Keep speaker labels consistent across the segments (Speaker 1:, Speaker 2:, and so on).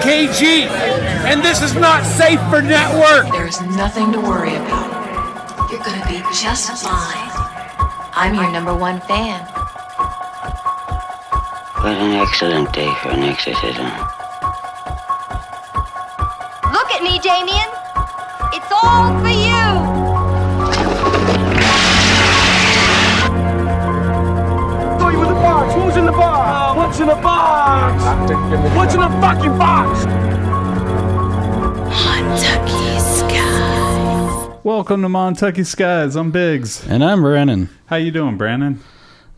Speaker 1: KG, and this is not safe for network.
Speaker 2: There's nothing to worry about. You're gonna be just fine. I'm your number one fan.
Speaker 3: What an excellent day for an exorcism.
Speaker 4: Look at me, Damien. It's all for you.
Speaker 1: Throw you in the box. Who's in the box? What's in the box? What's in the fucking box?
Speaker 5: Welcome to Montucky Skies. I'm Biggs.
Speaker 6: And I'm Brennan.
Speaker 5: How you doing, Brandon?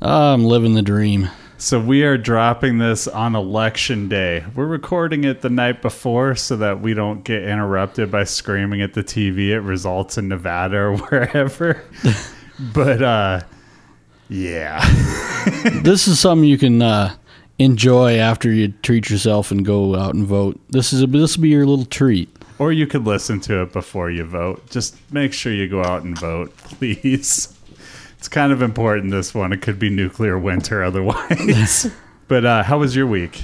Speaker 6: I'm living the dream.
Speaker 5: So we are dropping this on election day. We're recording it the night before so that we don't get interrupted by screaming at the TV. It results in Nevada or wherever. but uh yeah.
Speaker 6: This is something you can uh, enjoy after you treat yourself and go out and vote. This is a, this will be your little treat.
Speaker 5: Or you could listen to it before you vote. Just make sure you go out and vote, please. It's kind of important this one. It could be nuclear winter otherwise. but uh how was your week?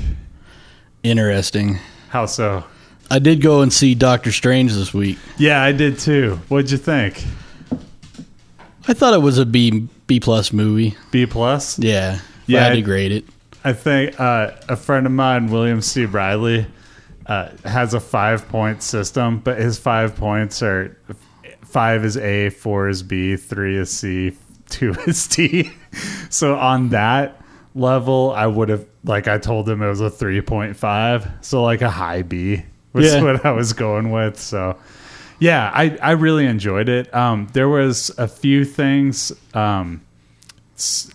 Speaker 6: Interesting.
Speaker 5: How so?
Speaker 6: I did go and see Doctor Strange this week.
Speaker 5: Yeah, I did too. What'd you think?
Speaker 6: I thought it was a B B plus movie.
Speaker 5: B plus?
Speaker 6: Yeah,
Speaker 5: Yeah,
Speaker 6: I- had to grade it.
Speaker 5: I think uh, a friend of mine, William C. Riley, uh, has a five point system, but his five points are five is A, four is B, three is C, two is D. so on that level, I would have, like, I told him it was a 3.5. So, like, a high B was
Speaker 6: Yeah.
Speaker 5: what I was going with. So, yeah, I, I really enjoyed it. Um, there was a few things. Um,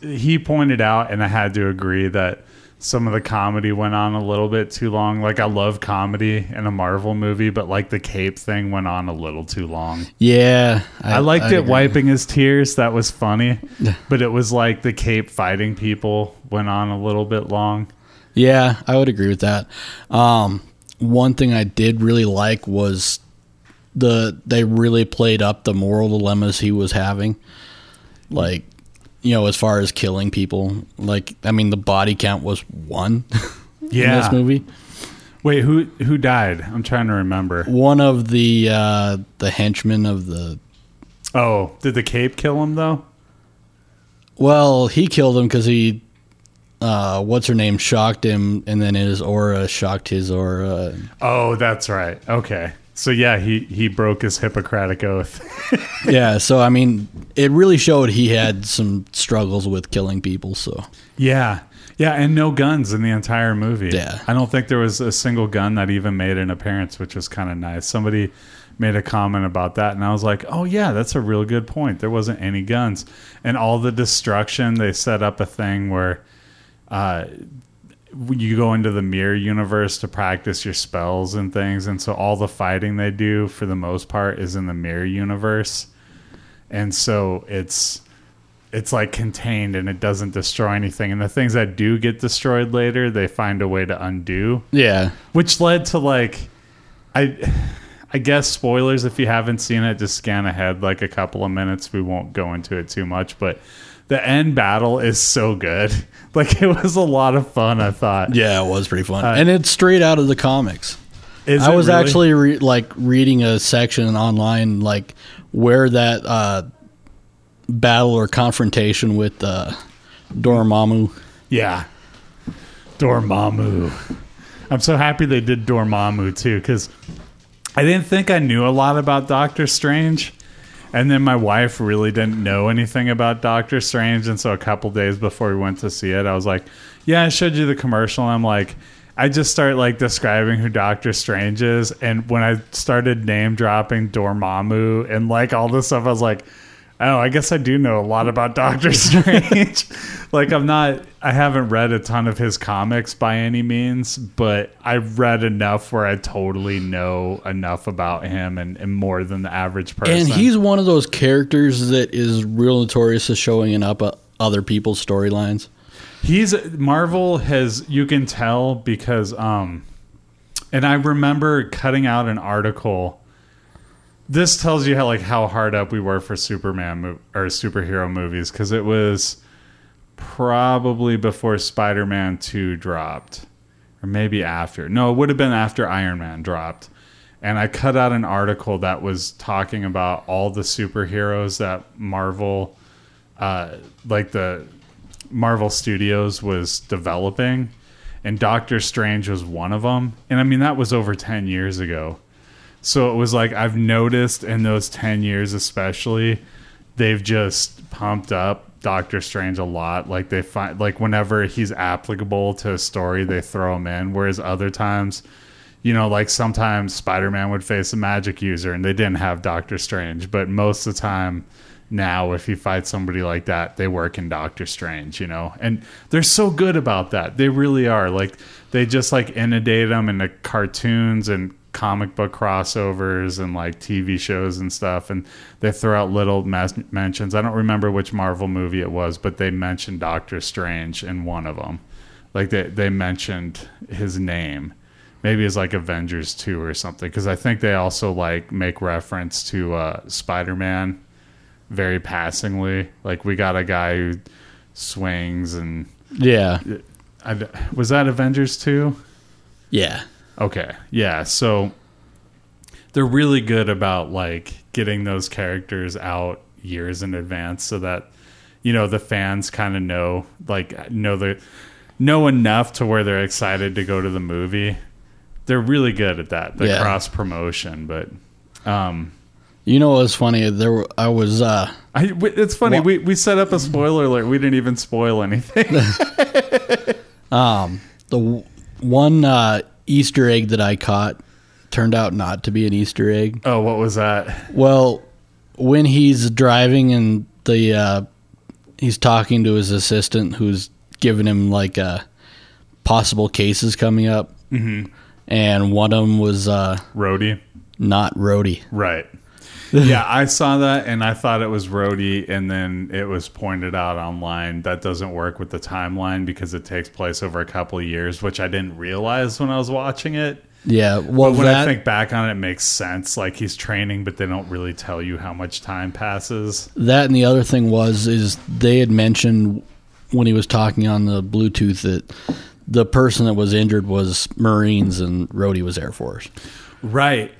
Speaker 5: he pointed out, and I had to agree that some of the comedy went on a little bit too long. Like I love comedy in a Marvel movie, but like the cape thing went on a little too long.
Speaker 6: Yeah,
Speaker 5: I, liked
Speaker 6: I'd
Speaker 5: it
Speaker 6: agree.
Speaker 5: wiping his tears. That was funny, but it was like the cape fighting people went on a little bit long.
Speaker 6: Yeah, I would agree with that. Um, one thing I did really like was the they really played up the moral dilemmas he was having, like you know, as far as killing people. Like, I mean, the body count was one in
Speaker 5: Yeah.
Speaker 6: this movie.
Speaker 5: Wait, who who died? I'm trying to remember.
Speaker 6: One of the uh, the henchmen of the
Speaker 5: Oh, did the cape kill him though?
Speaker 6: well, he killed him because he. Uh, what's her name? Shocked him, and then his aura shocked his aura.
Speaker 5: Oh, that's right. Okay. So yeah, he he broke his Hippocratic oath.
Speaker 6: yeah, so I mean, it really showed he had some struggles with killing people. So
Speaker 5: Yeah. Yeah, and no guns in the entire movie.
Speaker 6: Yeah.
Speaker 5: I don't think there was a single gun that even made an appearance, which was kind of nice. Somebody made a comment about that, and I was like, oh, yeah, that's a real good point. There wasn't any guns. And all the destruction, they set up a thing where uh, you go into the mirror universe to practice your spells and things. And so all the fighting they do, for the most part, is in the mirror universe. And so it's it's like contained and it doesn't destroy anything. And the things that do get destroyed later, they find a way to undo,
Speaker 6: yeah,
Speaker 5: which led to like, I, I guess spoilers if you haven't seen it, just scan ahead like a couple of minutes. We won't go into it too much, but the end battle is so good. Like it was a lot of fun. I thought.
Speaker 6: yeah, it was pretty fun,
Speaker 5: Uh,
Speaker 6: and it's straight out of the comics. I was
Speaker 5: really?
Speaker 6: actually re- like reading a section online, like where that uh, battle or confrontation with uh, Dormammu.
Speaker 5: Yeah. Dormammu. I'm so happy they did Dormammu too, because I didn't think I knew a lot about Doctor Strange. And then my wife really didn't know anything about Doctor Strange. And so a couple days before we went to see it, I was like, Yeah, I showed you the commercial. I'm like, I just start like describing who Doctor Strange is. And when I started name dropping Dormammu and like all this stuff, I was like, Oh, I guess I do know a lot about Doctor Strange. like I'm not I haven't read a ton of his comics by any means, but I read enough where I totally know enough about him and, and more than the average person.
Speaker 6: And he's one of those characters that is real notorious for showing up uh, other people's storylines.
Speaker 5: He's Marvel has you can tell because um and I remember cutting out an article this tells you how like how hard up we were for Superman mo- or superhero movies cuz it was probably before Spider-Man 2 dropped. or maybe after. No, it would have been after Iron Man dropped. And I cut out an article that was talking about all the superheroes that Marvel, uh, like the Marvel Studios was developing, and Doctor Strange was one of them. And I mean, that was over 10 years ago. So it was like I've noticed in those 10 years, especially, they've just pumped up Doctor Strange a lot. Like they find, like whenever he's applicable to a story, they throw him in. Whereas other times, you know, like sometimes Spider Man would face a magic user and they didn't have Doctor Strange. But most of the time now, if you fight somebody like that, they work in Doctor Strange, you know? And they're so good about that. They really are. Like, they just like inundate them into cartoons and comic book crossovers and like TV shows and stuff. And they throw out little mes- mentions. I don't remember which Marvel movie it was, but they mentioned Doctor Strange in one of them. Like, they, they mentioned his name maybe it's like Avengers 2 or something because I think they also like make reference to uh, Spider-Man very passingly. Like we got a guy who swings and
Speaker 6: Yeah.
Speaker 5: I, was that Avengers 2?
Speaker 6: Yeah.
Speaker 5: Okay. Yeah, so they're really good about like getting those characters out years in advance so that you know the fans kind of know like know the know enough to where they're excited to go to the movie they're really good at that the
Speaker 6: Yeah.
Speaker 5: cross promotion but um
Speaker 6: You know what was funny? There were, I was uh
Speaker 5: I, it's funny we, we set up a spoiler alert we didn't even spoil anything
Speaker 6: um the w- one uh Easter egg that I caught turned out not to be an Easter egg.
Speaker 5: oh what was that
Speaker 6: Well, when he's driving and the uh he's talking to his assistant who's giving him like uh possible cases coming up. Mm-hmm. And one of them was uh
Speaker 5: Rhodey
Speaker 6: not Rhodey.
Speaker 5: Right. Yeah, I saw that and I thought it was Rhodey, and then it was pointed out online that doesn't work with the timeline because it takes place over a couple of years, which I didn't realize when I was watching it.
Speaker 6: Yeah, well
Speaker 5: But when
Speaker 6: that
Speaker 5: I think back on it, it makes sense. Like he's training, but they don't really tell you how much time passes.
Speaker 6: That and the other thing was is they had mentioned when he was talking on the Bluetooth that the person that was injured was Marines and Rhodey was Air Force.
Speaker 5: Right.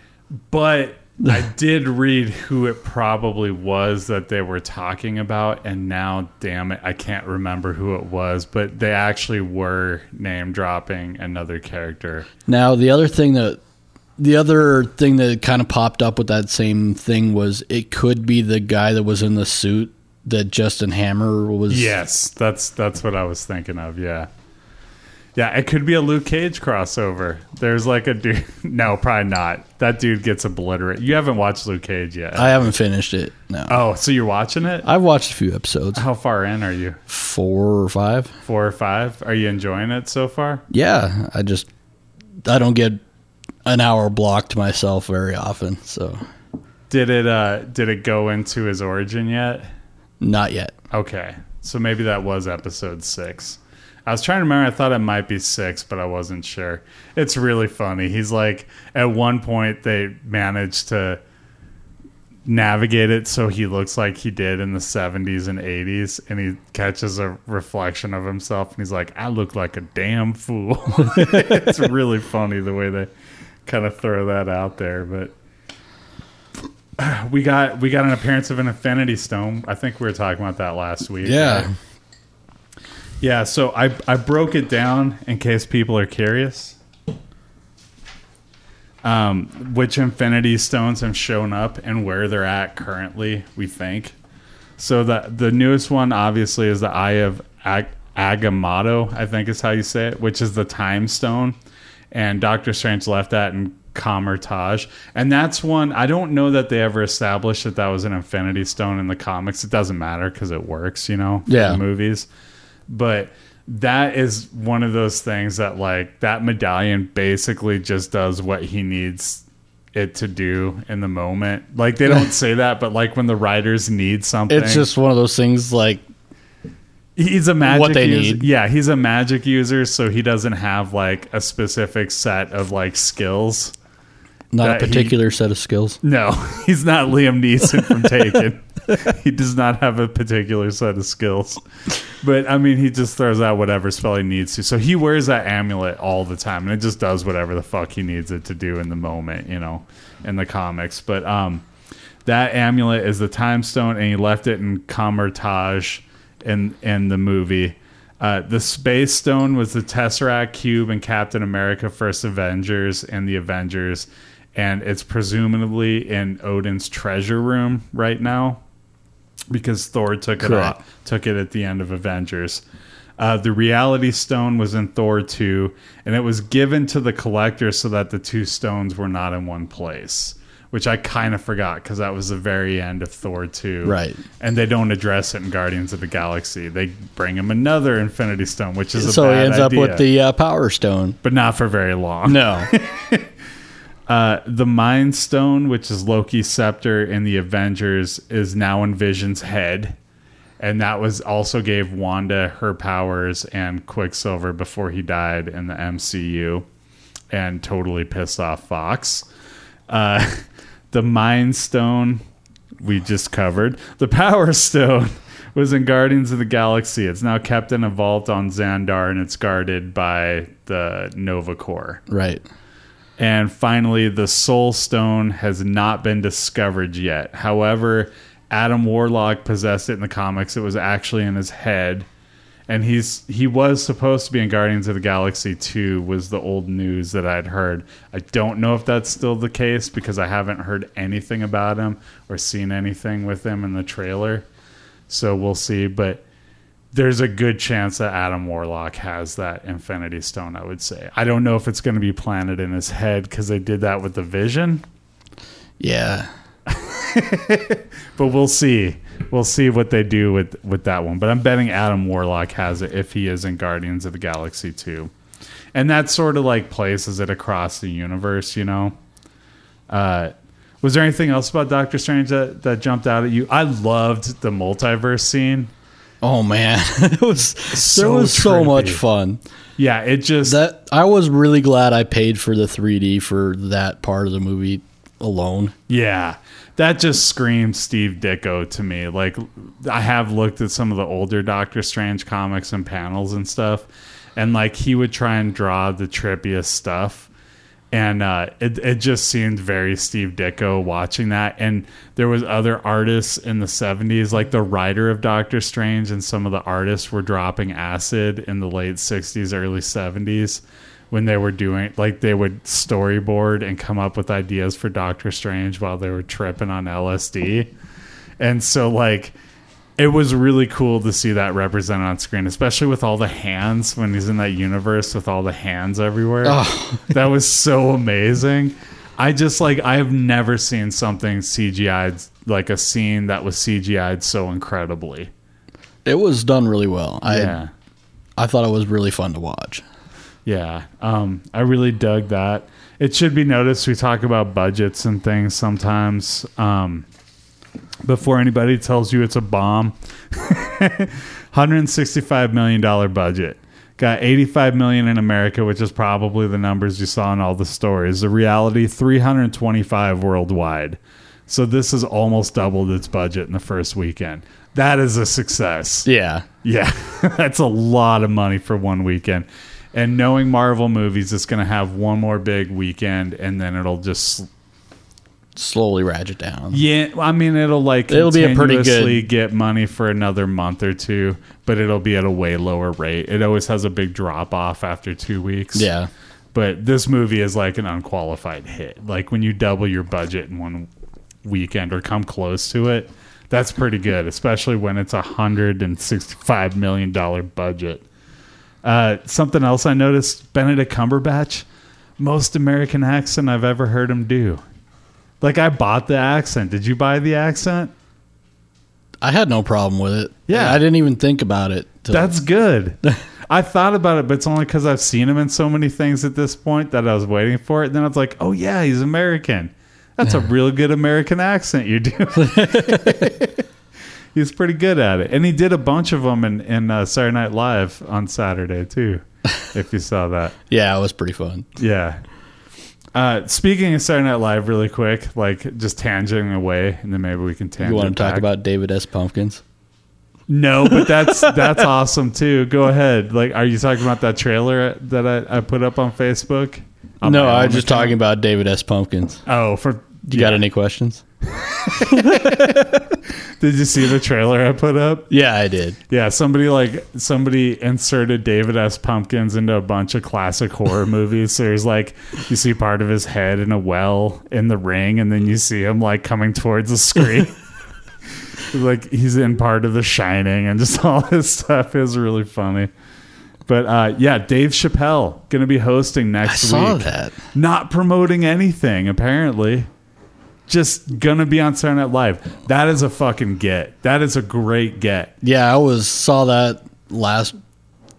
Speaker 5: But I did read who it probably was that they were talking about, and now, damn it, I can't remember who it was, but they actually were name dropping another character.
Speaker 6: Now the other thing that the other thing that kind of popped up with that same thing was it could be the guy that was in the suit that Justin Hammer was.
Speaker 5: Yes, that's that's what I was thinking of. Yeah, yeah, it could be a Luke Cage crossover. There's like a dude. No, probably not. That dude gets obliterated. You haven't watched Luke Cage yet.
Speaker 6: I haven't finished it. No,
Speaker 5: oh, so you're watching it?
Speaker 6: I've watched a few episodes,
Speaker 5: How far in are you?
Speaker 6: four or five.
Speaker 5: Four or five? Are you enjoying it so far?
Speaker 6: Yeah, I just I don't get an hour block to myself very often, so
Speaker 5: Did it? uh Did it go into his origin yet?
Speaker 6: not yet.
Speaker 5: Okay, so maybe that was episode six. I was trying to remember. I thought it might be six, but I wasn't sure. It's really funny. He's like, at one point, they managed to navigate it so he looks like he did in the 70s and 80s, and he catches a reflection of himself, and he's like, I look like a damn fool. it's really funny the way they kind of throw that out there, but. We got we got an appearance of an Infinity Stone. I think we were talking about that last week.
Speaker 6: Yeah.
Speaker 5: right? Yeah, so I I broke it down in case people are curious. Um, which Infinity Stones have shown up and where they're at currently, we think. So the the newest one obviously is the Eye of Ag- Agamotto, I think is how you say it, which is the Time Stone, and Doctor Strange left that in Kamar-Taj, and that's one I don't know that they ever established that that was an Infinity Stone in the comics. It doesn't matter because it works, you know,
Speaker 6: Yeah.
Speaker 5: the movies but that is one of those things that like that medallion basically just does what he needs it to do in the moment like they don't say that but like when the writers need something
Speaker 6: It's just one of those things like
Speaker 5: he's a magic
Speaker 6: what they
Speaker 5: user.
Speaker 6: need.
Speaker 5: yeah he's a magic user so he doesn't have like a specific set of like skills
Speaker 6: not a
Speaker 5: he-
Speaker 6: particular set of skills.
Speaker 5: no he's not liam neeson from taken he does not have a particular set of skills but I mean, he just throws out whatever spell he needs to. So he wears that amulet all the time, and it just does whatever the fuck he needs it to do in the moment, you know, in the comics. But um, that amulet is the time stone, and he left it in Kamar-Taj in in the movie. Uh, the space stone was the Tesseract cube in Captain America: First Avengers and the Avengers, and it's presumably in Odin's treasure room right now because Thor took it off, took it at the end of Avengers. Uh, the Reality Stone was in Thor 2, and it was given to the collector so that the two stones were not in one place, which I kind of forgot because that was the very end of Thor 2.
Speaker 6: Right.
Speaker 5: And they don't address it in Guardians of the Galaxy. They bring him another Infinity Stone, which is a
Speaker 6: so he ends up with the uh, Power Stone.
Speaker 5: but not for very long.
Speaker 6: No.
Speaker 5: Uh, the Mind Stone, which is Loki's scepter in the Avengers, is now in Vision's head, and that was also gave Wanda her powers and Quicksilver before he died in the MCU, and totally pissed off Fox. Uh, the Mind Stone we just covered. The Power Stone was in Guardians of the Galaxy. It's now kept in a vault on Xandar, and it's guarded by the Nova Corps.
Speaker 6: right.
Speaker 5: And finally, the Soul Stone has not been discovered yet. However, Adam Warlock possessed it in the comics. It was actually in his head, and he's he was supposed to be in Guardians of the Galaxy 2 was the old news that I'd heard. I don't know if that's still the case because I haven't heard anything about him or seen anything with him in the trailer. So we'll see, but there's a good chance that Adam Warlock has that Infinity Stone. I would say. I don't know if it's going to be planted in his head because they did that with the Vision,
Speaker 6: Yeah.
Speaker 5: but we'll see. We'll see what they do with with that one. But I'm betting Adam Warlock has it if he is in Guardians of the Galaxy too, and that sort of like places it across the universe. You know. Uh, was there anything else about Doctor Strange that, that jumped out at you? I loved the multiverse scene.
Speaker 6: Oh man, it was
Speaker 5: So
Speaker 6: there was so much fun.
Speaker 5: Yeah, it just
Speaker 6: That I was really glad I paid for the 3D for that part of the movie alone.
Speaker 5: Yeah, that just screams Steve Ditko to me. Like, I have looked at some of the older Doctor Strange comics and panels and stuff, and like he would try and draw the trippiest stuff, and uh, it it just seemed very Steve Ditko watching that. And there was other artists in the '70s, like the writer of Doctor Strange, and some of the artists were dropping acid in the late '60s, early '70s when they were doing like they would storyboard and come up with ideas for Doctor Strange while they were tripping on LSD. And so like it was really cool to see that represented on screen, especially with all the hands when he's in that universe with all the hands everywhere. that was so amazing. I just like I have never seen something CGI'd like a scene that was CGI'd so incredibly.
Speaker 6: It was done really well. I
Speaker 5: Yeah.
Speaker 6: I thought it was really fun to watch.
Speaker 5: Yeah, um, I really dug that. It should be noticed we talk about budgets and things sometimes. Um, before anybody tells you it's a bomb, hundred sixty-five million dollar budget. Got eighty-five million in America, which is probably the numbers you saw in all the stories. The reality, three hundred twenty-five worldwide. So this has almost doubled its budget in the first weekend. That is a success.
Speaker 6: Yeah.
Speaker 5: Yeah, that's a lot of money for one weekend. And knowing Marvel movies, it's going to have one more big weekend, and then it'll just
Speaker 6: Slowly ratchet down.
Speaker 5: yeah. I mean, it'll like
Speaker 6: It'll be a pretty good-
Speaker 5: get money for another month or two, but it'll be at a way lower rate. It always has a big drop off after two weeks.
Speaker 6: Yeah.
Speaker 5: but this movie is like an unqualified hit. Like when you double your budget in one weekend or come close to it, that's pretty good, especially when it's a hundred and sixty-five million dollar budget. Uh, something else I noticed: Benedict Cumberbatch, most American accent I've ever heard him do. Like I bought the accent. Did you buy the accent?
Speaker 6: I had no problem with it.
Speaker 5: Yeah.
Speaker 6: I didn't even think about it.
Speaker 5: That's good. I thought about it, but it's only because I've seen him in so many things at this point that I was waiting for it. And then I was like, oh, yeah, he's American. That's a real good American accent you're doing. he's pretty good at it. And he did a bunch of them in, in uh, Saturday Night Live on Saturday, too, if you saw that.
Speaker 6: yeah, it was pretty fun.
Speaker 5: Yeah. Uh, speaking of Saturday Night Live, really quick, like just tangenting away, and then maybe we can tangent.
Speaker 6: You want to talk
Speaker 5: back.
Speaker 6: about David S. Pumpkins?
Speaker 5: No, but that's that's awesome too. Go ahead. Like, are you talking about that trailer that I, I put up on Facebook? On
Speaker 6: no, I was just
Speaker 5: account?
Speaker 6: talking about David S. Pumpkins.
Speaker 5: Oh, for
Speaker 6: You got any questions?
Speaker 5: Did you see the trailer I put up?
Speaker 6: Yeah, I did.
Speaker 5: Yeah, somebody like somebody inserted David S. Pumpkins into a bunch of classic horror movies. So there's like you see part of his head in a well in the ring, and then you see him like coming towards the screen. like he's in part of The Shining, and just all this stuff is really funny. But uh, yeah, Dave Chappelle gonna be hosting
Speaker 6: I
Speaker 5: next
Speaker 6: saw
Speaker 5: week.
Speaker 6: that.
Speaker 5: Not promoting anything apparently. Just gonna be on Saturday Night Live. That is a fucking get. That is a great get.
Speaker 6: Yeah, I was saw that last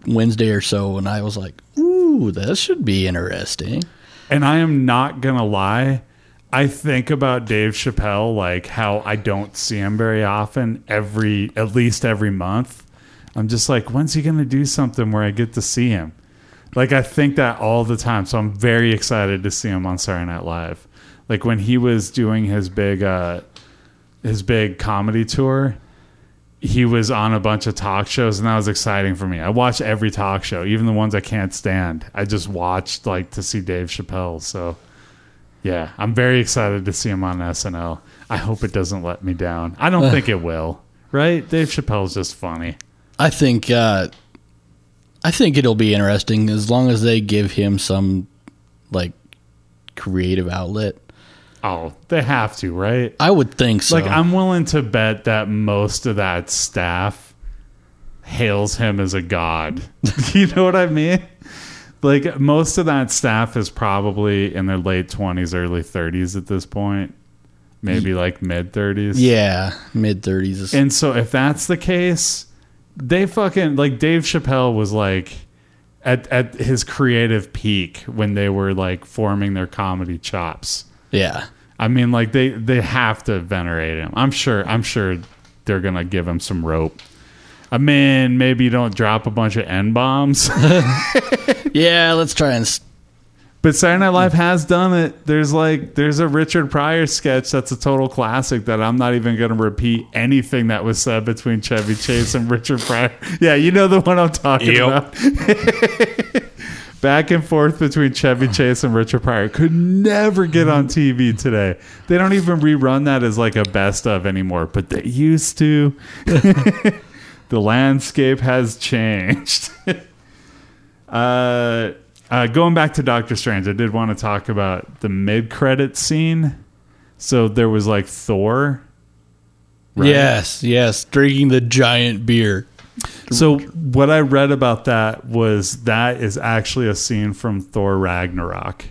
Speaker 6: Wednesday or so, and I was like, "Ooh, that should be interesting."
Speaker 5: And I am not gonna lie. I think about Dave Chappelle like how I don't see him very often. Every at least every month, I'm just like, when's he gonna do something where I get to see him? Like I think that all the time. So I'm very excited to see him on Saturday Night Live. Like when he was doing his big uh his big comedy tour, he was on a bunch of talk shows and that was exciting for me. I watch every talk show, even the ones I can't stand. I just watched like to see Dave Chappelle. So yeah, I'm very excited to see him on SNL. I hope it doesn't let me down. I don't think it will. Right? Dave Chappelle's just funny.
Speaker 6: I think uh, I think it'll be interesting as long as they give him some like creative outlet.
Speaker 5: Oh, they have to, right?
Speaker 6: I would think so.
Speaker 5: Like I'm willing to bet that most of that staff hails him as a god. you know what I mean? Like most of that staff is probably in their late 20s, early 30s at this point. Maybe like mid 30s.
Speaker 6: yeah, mid thirties.
Speaker 5: And so if that's the case, they fucking like Dave Chappelle was like at at his creative peak when they were like forming their comedy chops.
Speaker 6: Yeah,
Speaker 5: I mean, like they they have to venerate him. I'm sure. I'm sure they're gonna give him some rope. I mean, maybe you don't drop a bunch of n bombs,
Speaker 6: yeah. Let's try and. s
Speaker 5: but Saturday Night Live has done it. There's like there's a Richard Pryor sketch that's a total classic that I'm not even gonna repeat anything that was said between Chevy Chase and Richard Pryor. Yeah, you know the one I'm talking
Speaker 6: Yep.
Speaker 5: about. Back and forth between Chevy Chase and Richard Pryor could never get on TV today. They don't even rerun that as like a best of anymore, but they used to. the landscape has changed. uh, uh, going back to Doctor Strange, I did want to talk about the mid-credit scene. So there was like Thor. right?
Speaker 6: Yes, yes. Drinking the giant beer.
Speaker 5: So what I read about that was that is actually a scene from Thor Ragnarok.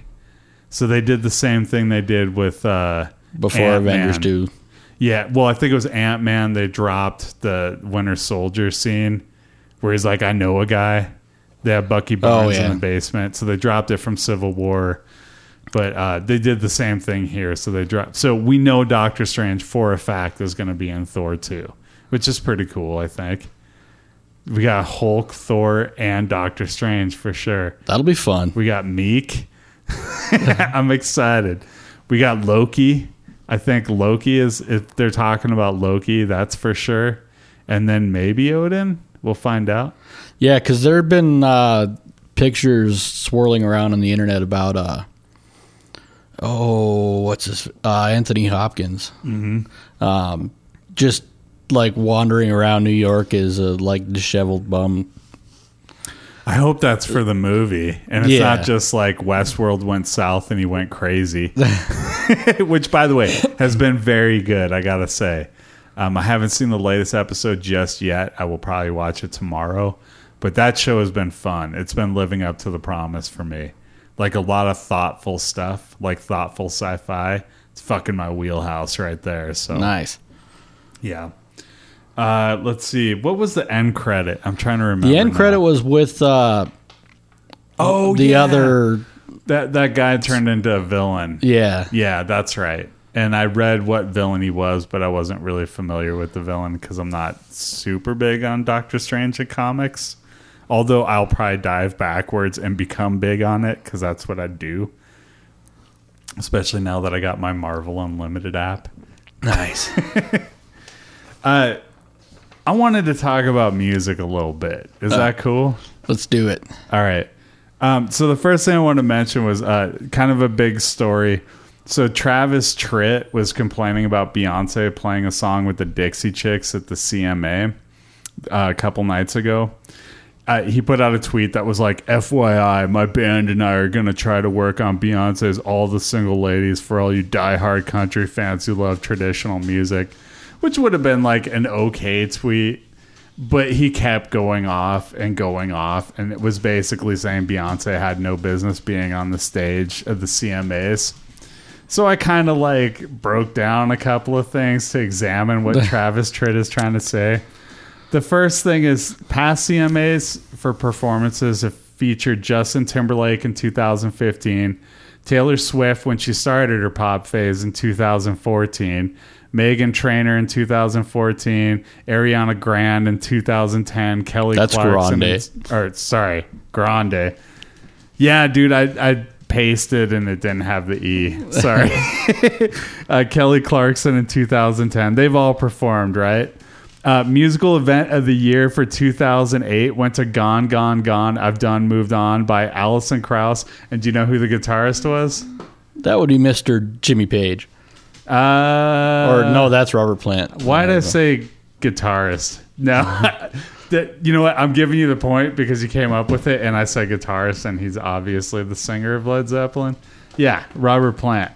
Speaker 5: So they did the same thing they did with uh,
Speaker 6: Before
Speaker 5: Ant-Man.
Speaker 6: Avengers two.
Speaker 5: Yeah, well, I think it was Ant Man. They dropped the Winter Soldier scene where he's like, "I know a guy." They have Bucky Barnes
Speaker 6: yeah.
Speaker 5: in the basement, so they dropped it from Civil War. But uh, they did the same thing here, so they dropped. So we know Doctor Strange for a fact is going to be in Thor two, which is pretty cool. I think we got Hulk, Thor, and Doctor Strange for sure.
Speaker 6: That'll be fun.
Speaker 5: We got Meek. I'm excited. We got Loki. I think Loki is if they're talking about Loki, that's for sure. And then maybe Odin. We'll find out.
Speaker 6: Yeah, because there have been uh, pictures swirling around on the internet about uh, oh, what's his uh, Anthony Hopkins, mm-hmm. um, just like wandering around New York as a like disheveled bum.
Speaker 5: I hope that's for the movie, and it's
Speaker 6: Yeah.
Speaker 5: not just like Westworld went south and he went crazy. Which, by the way, has been very good. I gotta say, um, I haven't seen the latest episode just yet. I will probably watch it tomorrow. But that show has been fun. It's been living up to the promise for me. Like a lot of thoughtful stuff, like thoughtful sci-fi. It's fucking my wheelhouse right there. So
Speaker 6: Nice.
Speaker 5: yeah. Uh, let's see. What was the end credit? I'm trying to remember.
Speaker 6: The end
Speaker 5: now.
Speaker 6: credit was with uh,
Speaker 5: oh
Speaker 6: the
Speaker 5: yeah.
Speaker 6: other.
Speaker 5: that that guy turned into a villain.
Speaker 6: Yeah,
Speaker 5: Yeah, that's right. And I read what villain he was, but I wasn't really familiar with the villain because I'm not super big on Doctor Strange in comics. Although I'll probably dive backwards and become big on it because that's what I do. Especially now that I got my Marvel Unlimited app.
Speaker 6: nice.
Speaker 5: Uh, I wanted to talk about music a little bit. Is that cool?
Speaker 6: Let's do it.
Speaker 5: All right. Um, so the first thing I want to mention was uh, kind of a big story. So Travis Tritt was complaining about Beyonce playing a song with the Dixie Chicks at the CMA uh, a couple nights ago. Uh, he put out a tweet that was like, "FYI, my band and I are gonna try to work on Beyonce's All the Single Ladies for all you diehard country fans who love traditional music," which would have been like an okay tweet but he kept going off and going off and it was basically saying Beyonce had no business being on the stage of the CMAs. So I kind of like broke down a couple of things to examine what Travis Tritt is trying to say. The first thing is past CMAs for performances have featured Justin Timberlake in 2015, Taylor Swift when she started her pop phase in 2014, Meghan Trainor in 2014, Ariana Grande in 2010, Kelly
Speaker 6: That's
Speaker 5: Clarkson, in-
Speaker 6: Grande.
Speaker 5: or sorry, Grande. Yeah, dude, I I pasted and it didn't have the e. Sorry. uh, Kelly Clarkson in 2010. They've all performed, right? Uh, musical event of the year for 2008 went to Gone, Gone, Gone. I've done, moved on by Alison Krauss. And do you know who the guitarist was?
Speaker 6: That would be Mr. Jimmy Page.
Speaker 5: Uh,
Speaker 6: Or no, that's Robert Plant.
Speaker 5: Why did I say guitarist? No. that, you know what? I'm giving you the point because you came up with it, and I said guitarist, and he's obviously the singer of Led Zeppelin. Yeah, Robert Plant.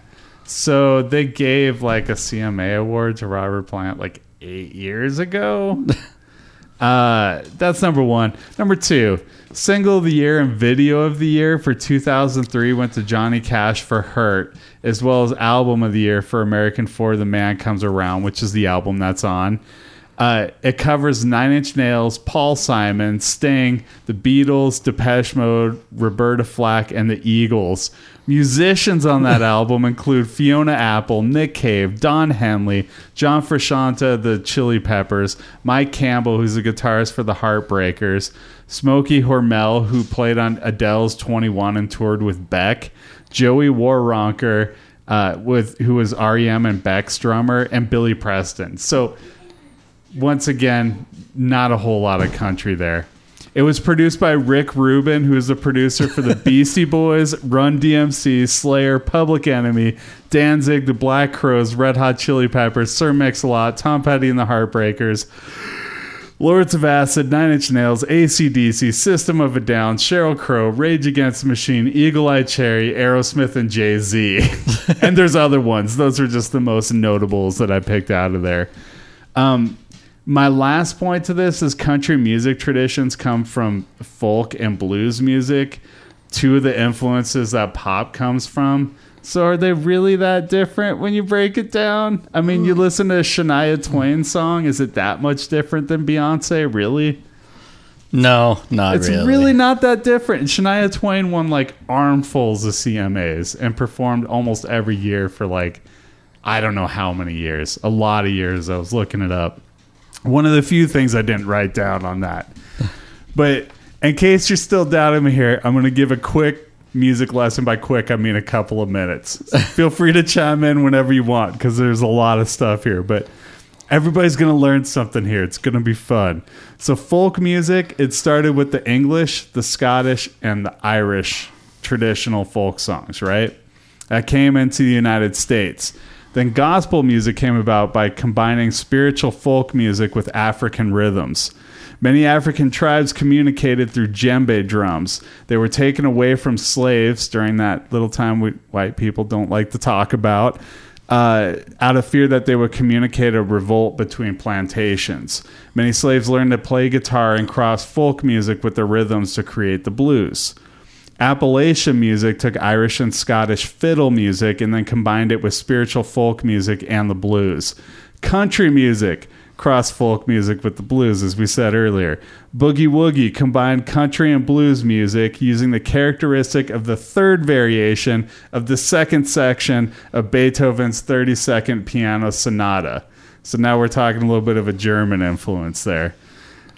Speaker 5: So they gave like a CMA award to Robert Plant like eight years ago. Uh, that's number one. Number two, single of the year and video of the year for 2003 went to Johnny Cash for Hurt, as well as album of the year for American IV the Man Comes Around, which is the album that's on. Uh, it covers Nine Inch Nails, Paul Simon, Sting, The Beatles, Depeche Mode, Roberta Flack, and the Eagles. Musicians on that album include Fiona Apple, Nick Cave, Don Henley, John Frusciante, the Chili Peppers, Mike Campbell, who's a guitarist for the Heartbreakers, Smokey Hormel, who played on Adele's 21 and toured with Beck, Joey Waronker, uh, with who was REM and Beck's drummer, and Billy Preston. So once again, not a whole lot of country there. It was produced by Rick Rubin, who is the producer for the Beastie Boys, Run DMC, Slayer, Public Enemy, Danzig, the Black Crowes, Red Hot Chili Peppers, Sir Mix-a-Lot, Tom Petty and the Heartbreakers, Lords of Acid, Nine Inch Nails, ACDC, System of a Down, Sheryl Crow, Rage Against the Machine, Eagle Eye Cherry, Aerosmith, and Jay Z. and there's other ones. Those are just the most notables that I picked out of there. Um, my last point to this is country music traditions come from folk and blues music, two of the influences that pop comes from. So are they really that different when you break it down? I mean, you hmm. listen to a Shania Twain song, is it that much different than Beyonce? Really?
Speaker 6: No, not
Speaker 5: It's
Speaker 6: really.
Speaker 5: really. not that different. Shania Twain won like armfuls of CMAs and performed almost every year for like I don't know how many years. A lot of years. I was looking it up. One of the few things I didn't write down on that. But in case you're still doubting me here, I'm going to give a quick music lesson. By quick, I mean a couple of minutes. So feel free to chime in whenever you want because there's a lot of stuff here. But everybody's going to learn something here. It's going to be fun. So, folk music, it started with the English, the Scottish, and the Irish traditional folk songs, right? That came into the United States. Then gospel music came about by combining spiritual folk music with African rhythms. Many African tribes communicated through djembe drums. They were taken away from slaves during that little time we white people don't like to talk about, uh, out of fear that they would communicate a revolt between plantations. Many slaves learned to play guitar and cross folk music with the rhythms to create the blues. Appalachian music took Irish and Scottish fiddle music and then combined it with spiritual folk music and the blues. Country music crossed folk music with the blues, as we said earlier. Boogie Woogie combined country and blues music using the characteristic of the third variation of the second section of Beethoven's 32nd Piano Sonata. So now we're talking a little bit of a German influence there.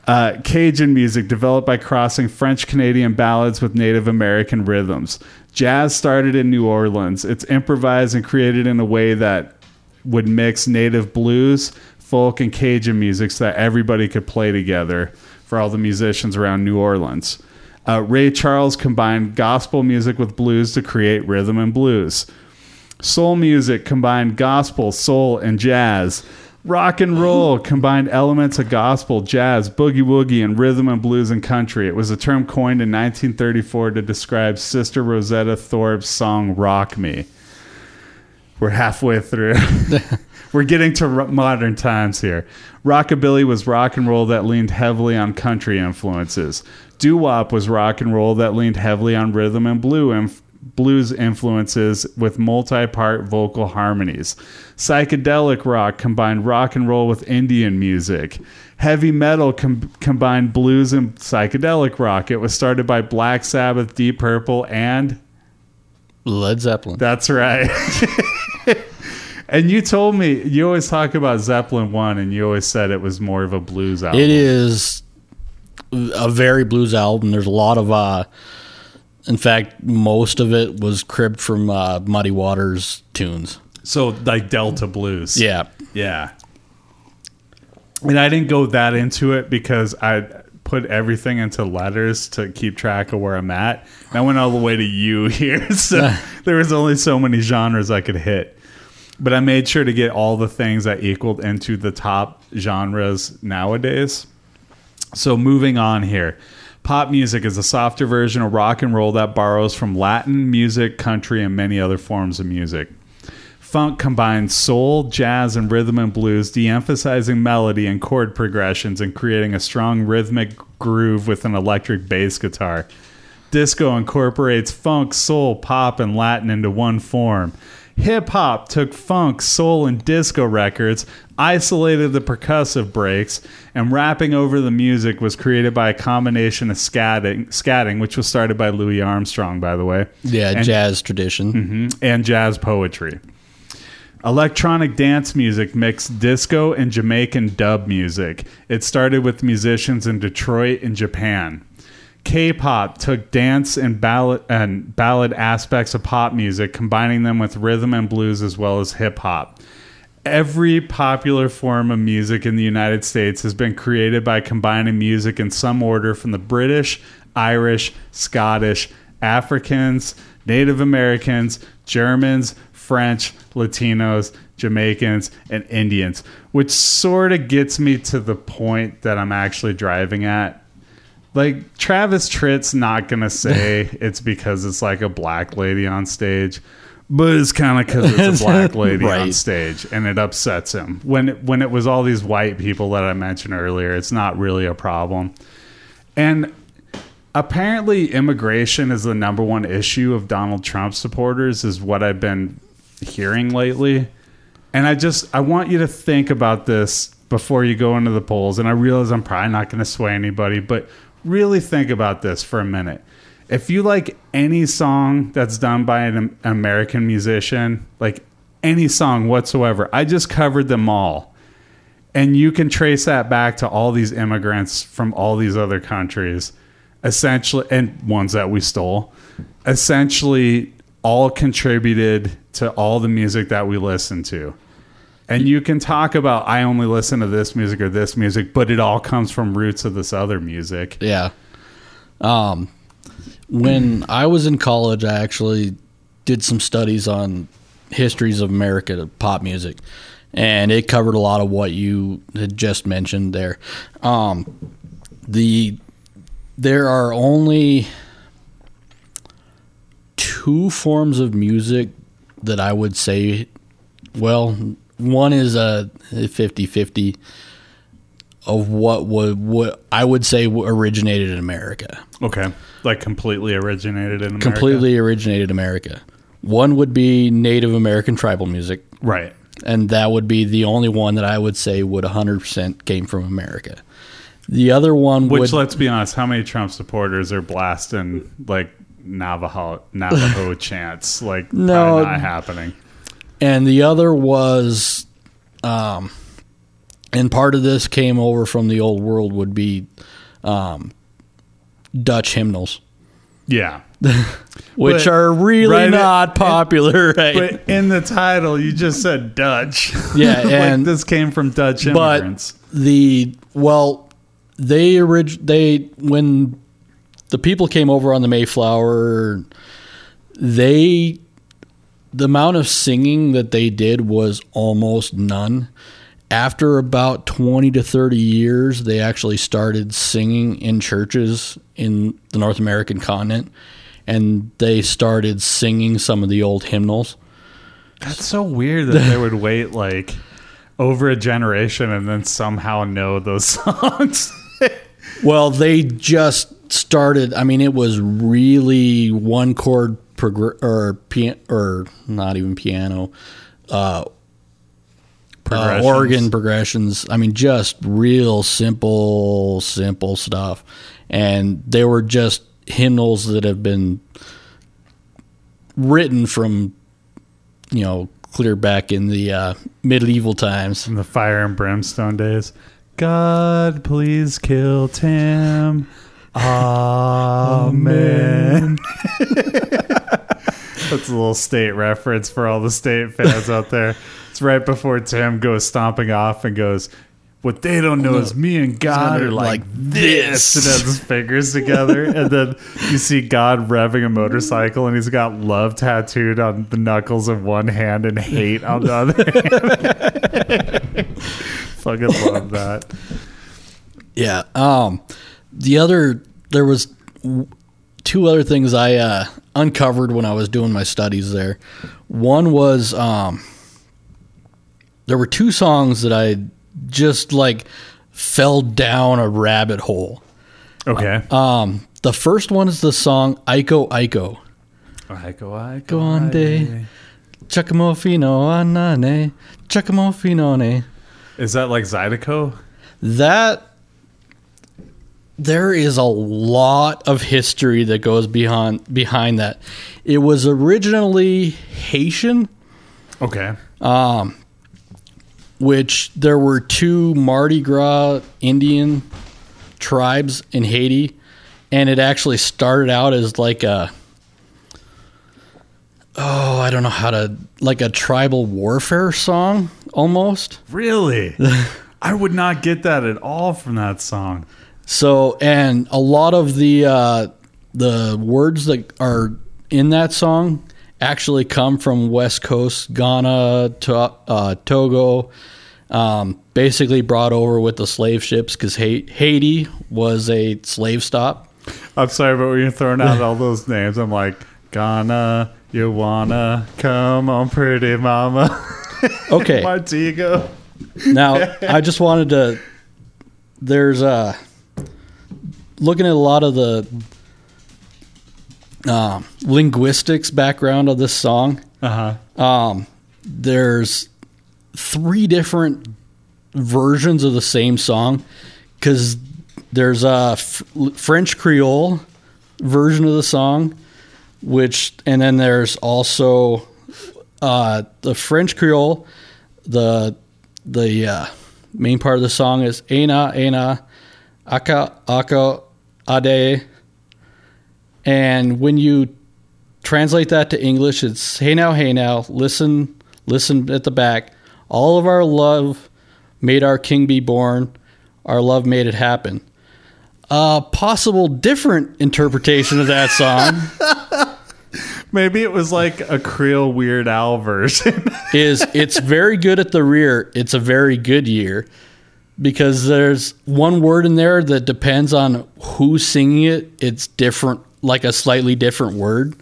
Speaker 5: Uh, Cajun music developed by crossing French Canadian ballads with Native American rhythms. Jazz started in New Orleans. It's improvised and created in a way that would mix native blues, folk, and Cajun music so that everybody could play together for all the musicians around New Orleans. Uh, Ray Charles combined gospel music with blues to create rhythm and blues. Soul music combined gospel, soul, and jazz. Rock and roll combined elements of gospel, jazz, boogie woogie, and rhythm and blues and country. It was a term coined in 1934 to describe Sister Rosetta Tharpe's song Rock Me. We're halfway through. We're getting to modern times here. Rockabilly was rock and roll that leaned heavily on country influences. Doo wop was rock and roll that leaned heavily on rhythm and blue inf- blues influences with multi part vocal harmonies. Psychedelic rock combined rock and roll with Indian music. Heavy metal com- combined blues and psychedelic rock. It was started by Black Sabbath, Deep Purple, and
Speaker 6: Led Zeppelin.
Speaker 5: that's right. and you told me you always talk about Zeppelin one, and you always said it was more of a blues album.
Speaker 6: It is a very blues album. There's a lot of, uh, in fact, most of it was cribbed from uh, Muddy Waters tunes.
Speaker 5: So like Delta blues.
Speaker 6: Yeah,
Speaker 5: Yeah. And I didn't go that into it because I put everything into letters to keep track of where I'm at. And I went all the way to you here. So there was only so many genres I could hit. But I made sure to get all the things that equaled into the top genres nowadays. So moving on here. Pop music is a softer version of rock and roll that borrows from Latin music, country, and many other forms of music. Funk combines soul, jazz, and rhythm and blues, de emphasizing melody and chord progressions and creating a strong rhythmic groove with an electric bass guitar. Disco incorporates funk, soul, pop, and Latin into one form. Hip hop took funk, soul, and disco records, isolated the percussive breaks, and rapping over the music was created by a combination of scatting, scatting which was started by Louis Armstrong, by the way,
Speaker 6: yeah,
Speaker 5: And-
Speaker 6: jazz tradition.
Speaker 5: Mm-hmm, and jazz poetry. Electronic dance music mixed disco and Jamaican dub music. It started with musicians in Detroit and Japan. K-pop took dance and ballad and ballad aspects of pop music, combining them with rhythm and blues as well as hip hop. Every popular form of music in the United States has been created by combining music in some order from the British, Irish, Scottish, Africans, Native Americans, Germans, French, Latinos, Jamaicans, and Indians, which sort of gets me to the point that I'm actually driving at. Like Travis Tritt's not gonna say it's because it's like a black lady on stage, but it's kind of because it's a black lady on stage, and it upsets him. When it, when it was all these white people that I mentioned earlier, it's not really a problem. And apparently, immigration is the number one issue of Donald Trump supporters, is what I've been hearing lately. And I just I want you to think about this before you go into the polls. And I realize I'm probably not going to sway anybody, but really think about this for a minute. If you like any song that's done by an American musician, like any song whatsoever, I just covered them all. And you can trace that back to all these immigrants from all these other countries, essentially, and ones that we stole, essentially all contributed to all the music that we listen to. And you can talk about I only listen to this music or this music, but it all comes from roots of this other music.
Speaker 6: Yeah. Um, when I was in college, I actually did some studies on histories of America pop music, and it covered a lot of what you had just mentioned there. Um, the there are only two forms of music that I would say. Well, one is a 50-50 of what would what I would say originated in America.
Speaker 5: Okay. Like completely originated in America.
Speaker 6: Completely originated America. One would be Native American tribal music,
Speaker 5: Right.
Speaker 6: and that would be the only one that I would say would 100% came from America. The other one
Speaker 5: Which
Speaker 6: would
Speaker 5: let's be honest, how many Trump supporters are blasting like Navajo Navajo chants? Like
Speaker 6: No.
Speaker 5: not happening.
Speaker 6: And the other was um and part of this came over from the old world would be um Dutch hymnals
Speaker 5: Yeah.
Speaker 6: which
Speaker 5: But-
Speaker 6: are really
Speaker 5: right,
Speaker 6: not popular, right?
Speaker 5: But in the title, you just said Dutch.
Speaker 6: Yeah,
Speaker 5: like
Speaker 6: and-
Speaker 5: this came from Dutch
Speaker 6: but
Speaker 5: immigrants.
Speaker 6: the well, they orig- they when the people came over on the Mayflower, they the amount of singing that they did was almost none. After about 20 to 30 years, they actually started singing in churches in the North American continent and they started singing some of the old hymnals.
Speaker 5: That's so weird that they would wait like over a generation and then somehow know those songs.
Speaker 6: Well, they just started. I mean, it was really one chord progr- or pian- or not even piano, uh, uh, organ progressions. I mean, just real simple, simple stuff, and they were just hymnals that have been written from, you know, clear back in the uh, medieval times.
Speaker 5: in the fire and brimstone days. God, please kill Tim. Amen. That's a little state reference for all the state fans out there. It's right before Tim goes stomping off and goes, What they don't know is me and God are like,
Speaker 6: like
Speaker 5: this.
Speaker 6: this.
Speaker 5: And has his fingers together. And then you see God revving a motorcycle and he's got love tattooed on the knuckles of one hand and hate on the other hand. Fucking love that.
Speaker 6: Yeah. Um, the other there was two other things I uh, uncovered when I was doing my studies there. One was um, there were two songs that I just like fell down a rabbit hole.
Speaker 5: Okay.
Speaker 6: Um, the first one is the song Iko Iko.
Speaker 5: Aiko, Aiko,
Speaker 6: Go on day. Chacamofino anane. Chacamofinone.
Speaker 5: Is that like Zydeco?
Speaker 6: that there is a lot of history that goes behind behind that. It was originally Haitian,
Speaker 5: Okay.
Speaker 6: Um, which there were two Mardi Gras Indian tribes in Haiti, and it actually started out as like a oh, I don't know how to like a tribal warfare song almost.
Speaker 5: Really? I would not get that at all from that song.
Speaker 6: So, and a lot of the uh, the words that are in that song actually come from West Coast Ghana, to, uh, Togo, um, basically brought over with the slave ships because Haiti was a slave stop.
Speaker 5: I'm sorry, but when you're throwing out all those names, I'm like, Ghana, you wanna come on, pretty mama.
Speaker 6: Okay,
Speaker 5: Montego.
Speaker 6: now I just wanted to. There's uh looking at a lot of the um, linguistics background of this song.
Speaker 5: Uh huh.
Speaker 6: um, there's three different versions of the same song because there's a F- French Creole version of the song, which and then there's also uh, the French Creole. The the uh, main part of the song is "Ana Ana Aka Aka Ade," and when you translate that to English, it's hey now, hey now, listen, listen at the back. All of our love made our king be born. Our love made it happen. A possible different interpretation of that song
Speaker 5: Maybe it was like a Creole Weird Al version.
Speaker 6: is it's very good at the rear. It's a very good year because there's one word in there that depends on who's singing it. It's different, like a slightly different word.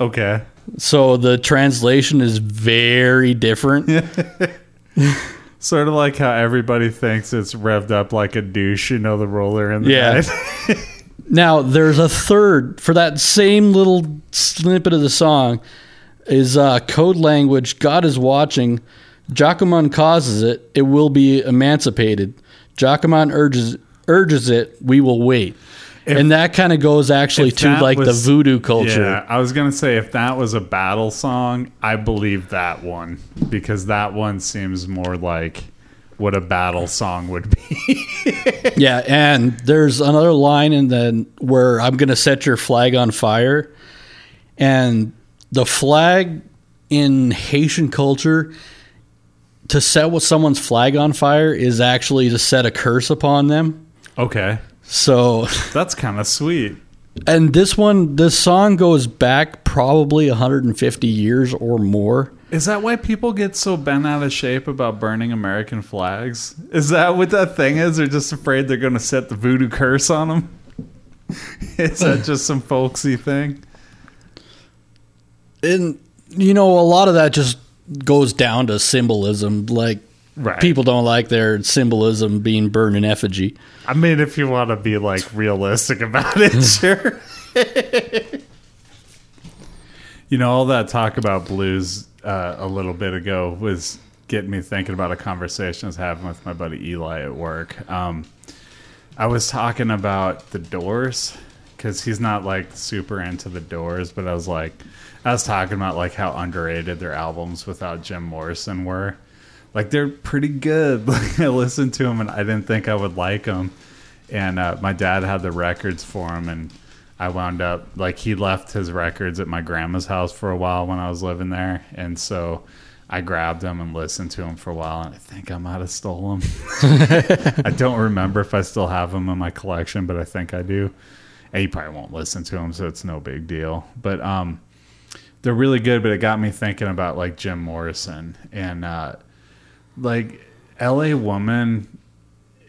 Speaker 5: okay.
Speaker 6: So the translation is very different.
Speaker 5: Sort of like how everybody thinks it's revved up like a douche, you know, the roller in the
Speaker 6: Yeah. Now there's a third for that same little snippet of the song is uh, code language. God is watching. Jacquemon causes it. It will be emancipated. Jacquemon urges urges it. We will wait. and that kind of goes actually to like
Speaker 5: was-
Speaker 6: the voodoo culture.
Speaker 5: Yeah, I was gonna say if that was a battle song, I believe that one because that one seems more like what a battle song would be.
Speaker 6: Yeah, and there's another line in the where I'm gonna set your flag on fire, and the flag in Haitian culture to set with someone's flag on fire is actually to set a curse upon them.
Speaker 5: okay,
Speaker 6: So,
Speaker 5: that's kind of sweet.
Speaker 6: and this one, this song goes back probably 150 years or more.
Speaker 5: Is that why people get so bent out of shape about burning American flags? Is that what that thing is? They're just afraid they're going to set the voodoo curse on them? is that just some folksy thing?
Speaker 6: And you know, a lot of that just goes down to symbolism. Like
Speaker 5: Right.
Speaker 6: people don't like their symbolism being burned in effigy.
Speaker 5: I mean, if you want to be like realistic about it, sure. you know, all that talk about blues uh, a little bit ago was getting me thinking about a conversation I was having with my buddy Eli at work. Um, I was talking about the Doors because he's not like super into the Doors, but I was like, I was talking about like how underrated their albums without Jim Morrison were. Like they're pretty good. Like I listened to them and I didn't think I would like them. And uh, my dad had the records for him, and I wound up like he left his records at my grandma's house for a while when I was living there, and so I grabbed them and listened to them for a while. And I think I might have stole them. I don't remember if I still have them in my collection, but I think I do. And you probably won't listen to them, so it's no big deal. But um, they're really good. But it got me thinking about like Jim Morrison and uh, like L.A. Woman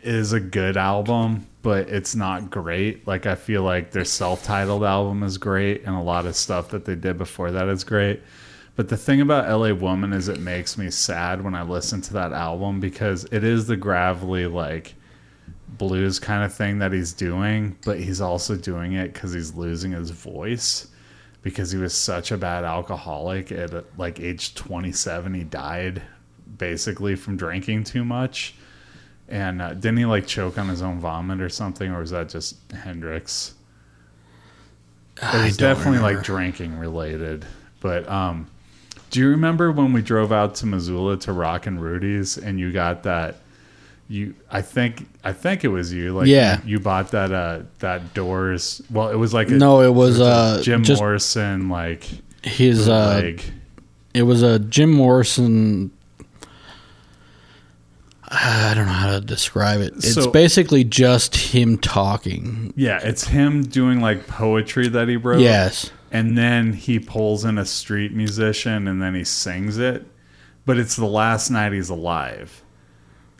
Speaker 5: is a good album, but it's not great. Like I feel like their self-titled album is great, and a lot of stuff that they did before that is great. But the thing about LA Woman is it makes me sad when I listen to that album because it is the gravelly like blues kind of thing that he's doing, but he's also doing it because he's losing his voice because he was such a bad alcoholic at like age 27 he died basically from drinking too much. And uh, didn't he like choke on his own vomit or something or was that just hendrix? It was definitely like drinking related. But um do you remember when we drove out to missoula to Rockin' Rudy's and you got that you i think i think it was you like
Speaker 6: Yeah.
Speaker 5: you, you bought that uh that doors well it was like a,
Speaker 6: No, it was uh
Speaker 5: jim
Speaker 6: just
Speaker 5: morrison like
Speaker 6: his uh
Speaker 5: leg
Speaker 6: it was a Jim Morrison I don't know how to describe it. It's
Speaker 5: So-
Speaker 6: basically just him talking.
Speaker 5: yeah it's him doing like poetry that he wrote
Speaker 6: Yes.
Speaker 5: and then he pulls in a street musician and then he sings it but it's the last night he's alive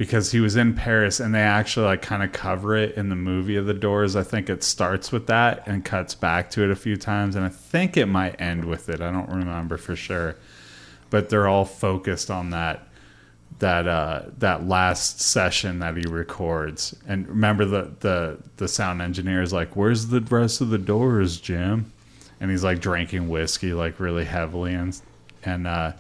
Speaker 5: because he was in paris and they actually like kind of cover it in the movie of the doors. I think it starts with that and cuts back to it a few times and i think it might end with it. I don't remember for sure. But they're all focused on that that uh that last session that he records. And remember the the the sound engineer is like where's the rest of the doors jim? And he's like drinking whiskey like really heavily and and uh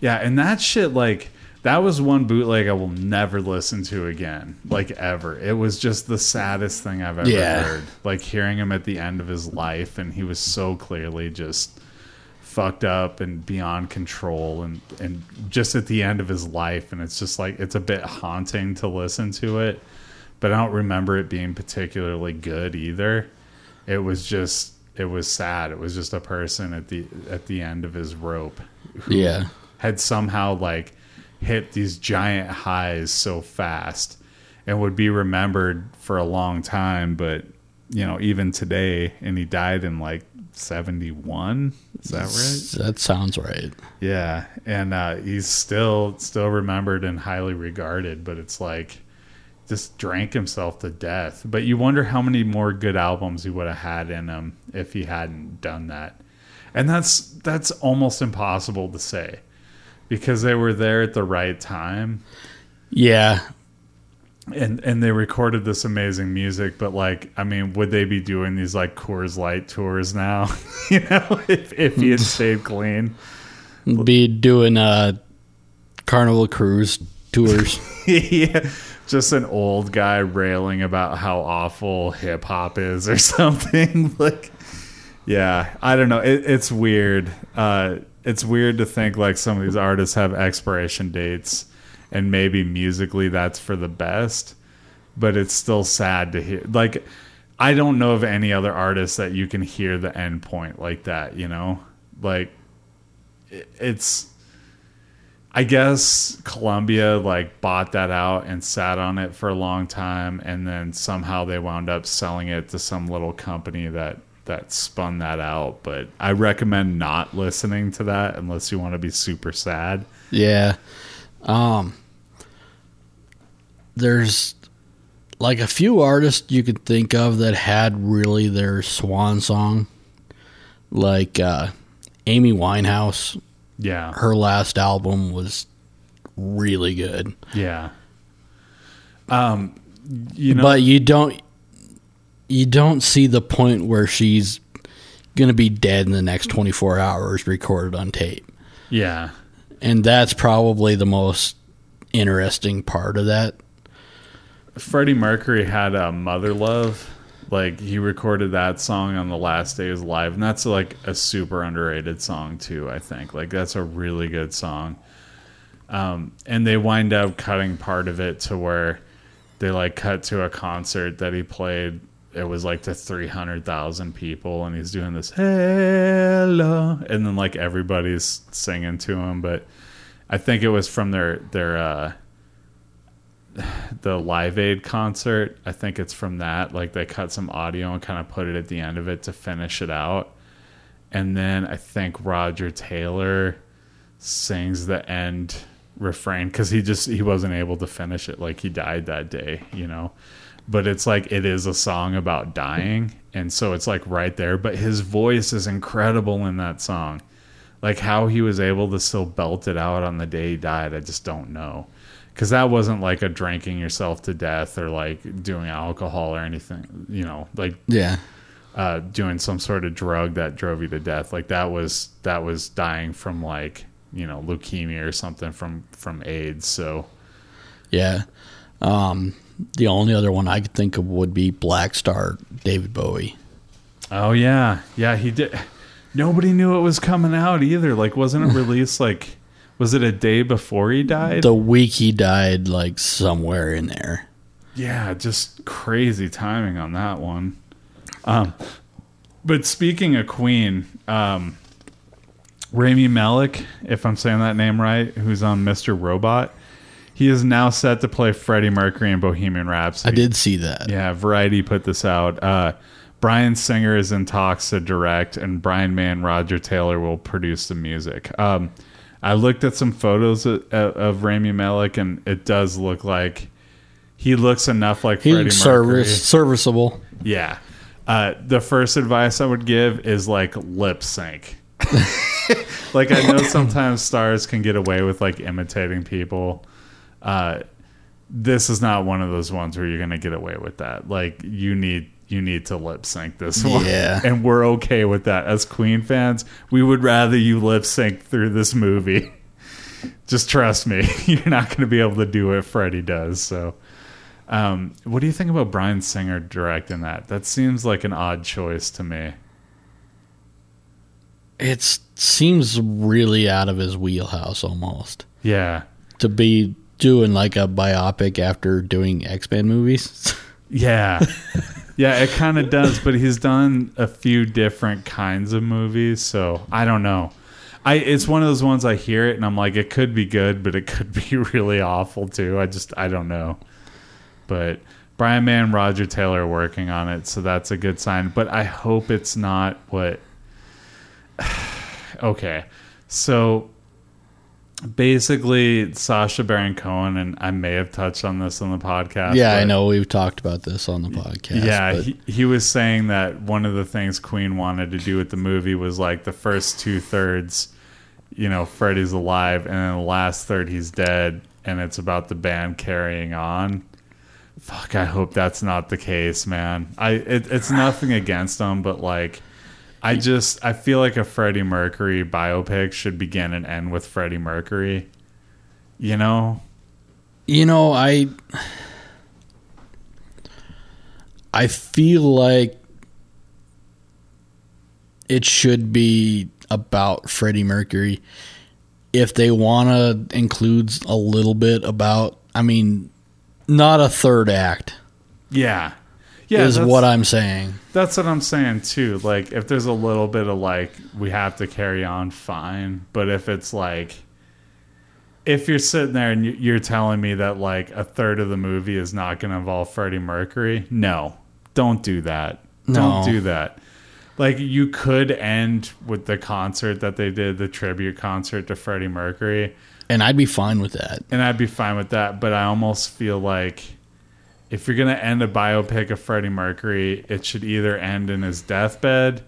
Speaker 5: yeah and that shit like that was one bootleg i will never listen to again like ever it was just the saddest thing i've ever
Speaker 6: Yeah.
Speaker 5: heard like hearing him at the end of his life and he was so clearly just fucked up and beyond control and and just at the end of his life and it's just like it's a bit haunting to listen to it but i don't remember it being particularly good either it was just it was sad it was just a person at the at the end of his rope who
Speaker 6: Yeah.
Speaker 5: had somehow like hit these giant highs so fast and would be remembered for a long time but you know even today and he died in like 71 is that right?
Speaker 6: That sounds right.
Speaker 5: yeah and uh he's still still remembered and highly regarded but it's like just drank himself to death. But you wonder how many more good albums he would have had in him if he hadn't done that. And that's that's almost impossible to say because they were there at the right time.
Speaker 6: Yeah.
Speaker 5: and and they recorded this amazing music but like i mean would they be doing these like coors light tours now? You know if, if he had stayed clean.
Speaker 6: Be doing uh Carnival Cruise tours.
Speaker 5: yeah. Just an old guy railing about how awful hip hop is or something. Like yeah i don't know. It, it's weird. Uh it's weird to think like some of these artists have expiration dates and maybe musically that's for the best, but it's still sad to hear. Like, I don't know of any other artist that you can hear the end point like that, you know? Like, it's. I guess Columbia like bought that out and sat on it for a long time, and then somehow they wound up selling it to some little company that that spun that out. But I recommend not listening to that unless you want to be super sad.
Speaker 6: Yeah. Um there's like a few artists you could think of that had really their swan song. Like uh Amy Winehouse,
Speaker 5: Yeah,
Speaker 6: her last album was really good.
Speaker 5: yeah. Um, you know,
Speaker 6: but you don't you don't see the point where she's going to be dead in the next 24 hours recorded on tape.
Speaker 5: yeah,
Speaker 6: And that's probably the most interesting part of that.
Speaker 5: Freddie Mercury had a Mother Love. Like he recorded that song on the last day of his life, and that's like a super underrated song too. I think like that's a really good song. Um, and they wind up cutting part of it to where they like cut to a concert that he played. It was like to three hundred thousand people, and he's doing this hello, and then like everybody's singing to him. But I think it was from their their. uh the Live Aid concert. I think it's from that. Like they cut some audio and kind of put it at the end of it to finish it out. And then I think Roger Taylor sings the end refrain because he just he wasn't able to finish it. Like he died that day, you know. But it's like it is a song about dying, and so it's like right there. But his voice is incredible in that song. Like how he was able to still belt it out on the day he died, I just don't know because that wasn't like a drinking yourself to death or like doing alcohol or anything you know like
Speaker 6: Yeah.
Speaker 5: uh doing some sort of drug that drove you to death like that was that was dying from like you know leukemia or something from from aids so
Speaker 6: Yeah. Um, the only other one I could think of would be Blackstar David Bowie.
Speaker 5: oh yeah yeah he did nobody knew it was coming out either like wasn't it released like was it a day before he died
Speaker 6: The week he died, like somewhere in there.
Speaker 5: Yeah, just crazy timing on that one. Um, but speaking of Queen, um, Rami Malek, if I'm saying that name right, who's on Mr. Robot, he is now set to play Freddie Mercury in Bohemian Rhapsody.
Speaker 6: I did see that.
Speaker 5: Yeah, Variety put this out. Uh, Bryan Singer is in talks to direct, and Brian May and Roger Taylor will produce the music. Um, I looked at some photos of, of Rami Malek, and it does look like he looks enough like
Speaker 6: He
Speaker 5: Freddie Mercury.
Speaker 6: service, serviceable.
Speaker 5: Yeah. Uh, the first advice I would give is like lip sync. like I know sometimes stars can get away with like imitating people. Uh, this is not one of those ones where you're gonna get away with that. Like you need you need to lip sync this one.
Speaker 6: Yeah.
Speaker 5: And we're okay with that. As Queen fans, we would rather you lip sync through this movie. Just trust me, you're not gonna be able to do what Freddie does. So um, what do you think about Bryan Singer directing that? That seems like an odd choice to me.
Speaker 6: It seems really out of his wheelhouse almost
Speaker 5: Yeah.
Speaker 6: to be doing like a biopic after doing X Men movies.
Speaker 5: Yeah. yeah, it kind of does, but he's done a few different kinds of movies, so I don't know. I it's one of those ones I hear it and I'm like it could be good, but it could be really awful too. I just I don't know. But Brian May and Roger Taylor are working on it, so that's a good sign, but I hope it's not what Okay. So basically Sacha Baron Cohen and I may have touched on this on the podcast.
Speaker 6: yeah, I know we've talked about this on the podcast.
Speaker 5: yeah, he, he was saying that one of the things Queen wanted to do with the movie was like the first two thirds, you know, Freddie's alive, and then the last third he's dead, and it's about the band carrying on. Fuck, I hope that's not the case, man. I it, it's nothing against them, but like, I just I feel like a Freddie Mercury biopic should begin and end with Freddie Mercury. You know,
Speaker 6: you know, I I feel like it should be about Freddie Mercury if they want to include a little bit about, I mean, not a third act
Speaker 5: Yeah. Yeah,
Speaker 6: is what I'm saying.
Speaker 5: That's what I'm saying too. Like, if there's a little bit of like, we have to carry on, fine. But if it's like, if you're sitting there and you- you're telling me that like a third of the movie is not going to involve Freddie Mercury, no, don't do that. Don't do that. Like, you could end with the concert that they did, the tribute concert to Freddie Mercury
Speaker 6: And I'd be fine with that.
Speaker 5: and I'd be fine with that. But I almost feel like if you're gonna end a biopic of Freddie Mercury, it should either end in his deathbed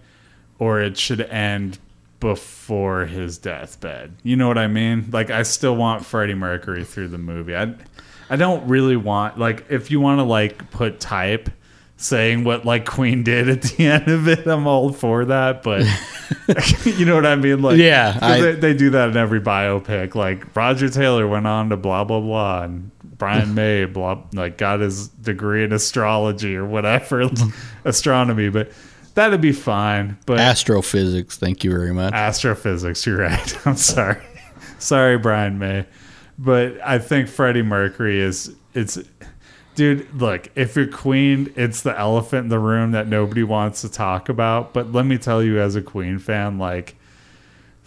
Speaker 5: or it should end before his deathbed. You know what I mean? Like I still want Freddie Mercury through the movie. I I don't really want like if you want to like put type saying what like Queen did at the end of it, I'm all for that, but you know what I mean? Like
Speaker 6: yeah, I-
Speaker 5: they, they do that in every biopic. Like Roger Taylor went on to blah blah blah, and Brian May blah like got his degree in astrology or whatever astronomy, but that'd be fine. But
Speaker 6: Astrophysics, thank you very much.
Speaker 5: astrophysics, you're right. I'm sorry, sorry, Brian May, but I think Freddie Mercury is it's. Dude, look, if you're Queen, it's the elephant in the room that nobody wants to talk about. But let me tell you, as a Queen fan, like,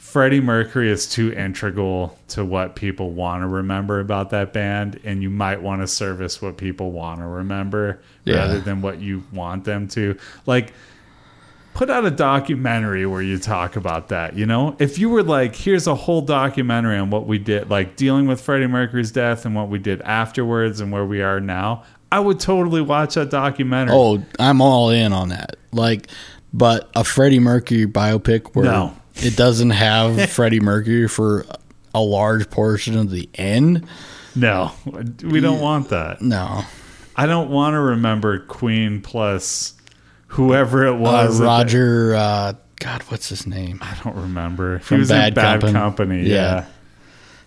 Speaker 5: Freddie Mercury is too integral to what people want to remember about that band, and you might want to service what people want to remember
Speaker 6: Yeah.
Speaker 5: rather than what you want them to. Like, put out a documentary where you talk about that. You know, if you were like, here's a whole documentary on what we did, like dealing with Freddie Mercury's death and what we did afterwards and where we are now, I would totally watch that documentary.
Speaker 6: Oh, I'm all in on that. Like, but a Freddie Mercury biopic where
Speaker 5: No.
Speaker 6: It doesn't have Freddie Mercury for a large portion of the end.
Speaker 5: no, we don't want that.
Speaker 6: No,
Speaker 5: I don't want to remember Queen plus whoever it
Speaker 6: uh,
Speaker 5: was. that-
Speaker 6: Roger. Uh, God, what's his name?
Speaker 5: I don't remember.
Speaker 6: From
Speaker 5: he was
Speaker 6: Bad
Speaker 5: in Bad
Speaker 6: Company.
Speaker 5: Company. yeah.
Speaker 6: Yeah.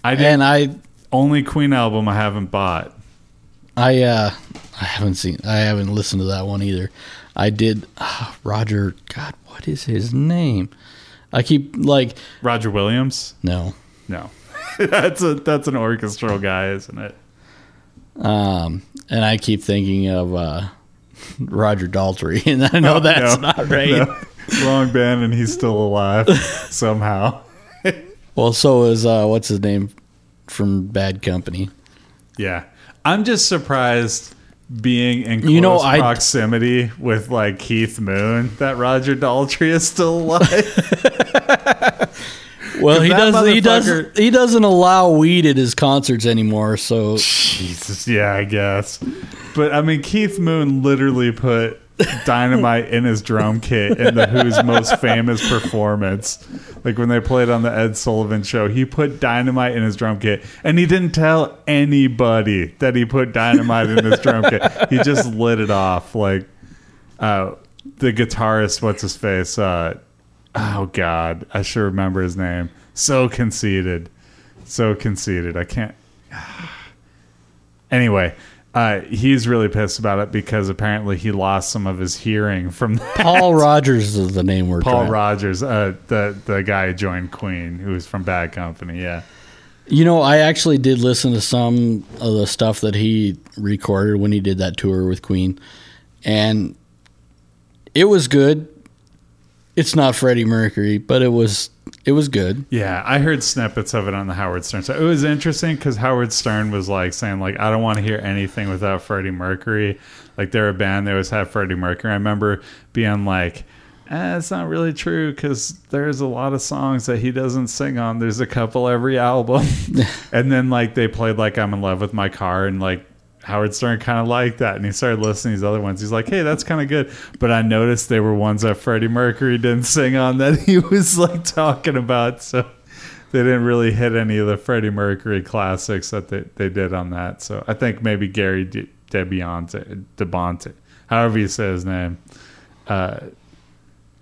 Speaker 5: I did
Speaker 6: And I,
Speaker 5: only Queen album I haven't bought.
Speaker 6: I, uh, I haven't seen. I haven't listened to that one either. I did. Uh, Roger. God, what is his name? I keep like
Speaker 5: Roger Williams?
Speaker 6: no.
Speaker 5: No. that's a that's an orchestral guy, isn't it?
Speaker 6: Um, and I keep thinking of uh, Roger Daltrey, and I know that's
Speaker 5: No,
Speaker 6: not right.
Speaker 5: no. Wrong band, and he's still alive somehow.
Speaker 6: Well, so is uh, what's his name from Bad Company.
Speaker 5: Yeah, I'm just surprised being in close
Speaker 6: You know,
Speaker 5: proximity with like Keith Moon that Roger Daltrey is still alive.
Speaker 6: Well, he
Speaker 5: that
Speaker 6: does. He
Speaker 5: motherfucker-
Speaker 6: doesn't. He doesn't allow weed at his concerts anymore. So
Speaker 5: Jesus, yeah, I guess. But I mean, Keith Moon literally put dynamite in his drum kit in the Who's most famous performance. Like when they played on the Ed Sullivan show, he put dynamite in his drum kit, and he didn't tell anybody that he put dynamite in his drum kit. He just lit it off. Like uh, the guitarist, what's his face? Uh, oh God, I should remember his name. So conceited, so conceited. I can't. Anyway, uh, he's really pissed about it because apparently he lost some of his hearing from that.
Speaker 6: Paul Rodgers is the name we're
Speaker 5: Paul
Speaker 6: trying.
Speaker 5: Rodgers, uh, the the guy who joined Queen, who was from Bad Company. Yeah,
Speaker 6: You know, I actually did listen to some of the stuff that he recorded when he did that tour with Queen, and it was good. It's not Freddie Mercury, but it was it was good.
Speaker 5: yeah. I heard snippets of it on the Howard Stern. So it was interesting because Howard Stern was like saying like I don't want to hear anything without Freddie Mercury. Like they're a band, they always have Freddie Mercury. I remember being like. Eh, it's not really true because there's a lot of songs that he doesn't sing on. There's a couple every album, and then like they played like "I'm in Love with My Car" and like Howard Stern kind of liked that, and he started listening to these other ones. He's like, "Hey, that's kind of good," but I noticed they were ones that Freddie Mercury didn't sing on that he was like talking about, so they didn't really hit any of the Freddie Mercury classics that they, they did on that. So I think maybe Gary De- DeBionte, DeBonte, however you say his name, uh,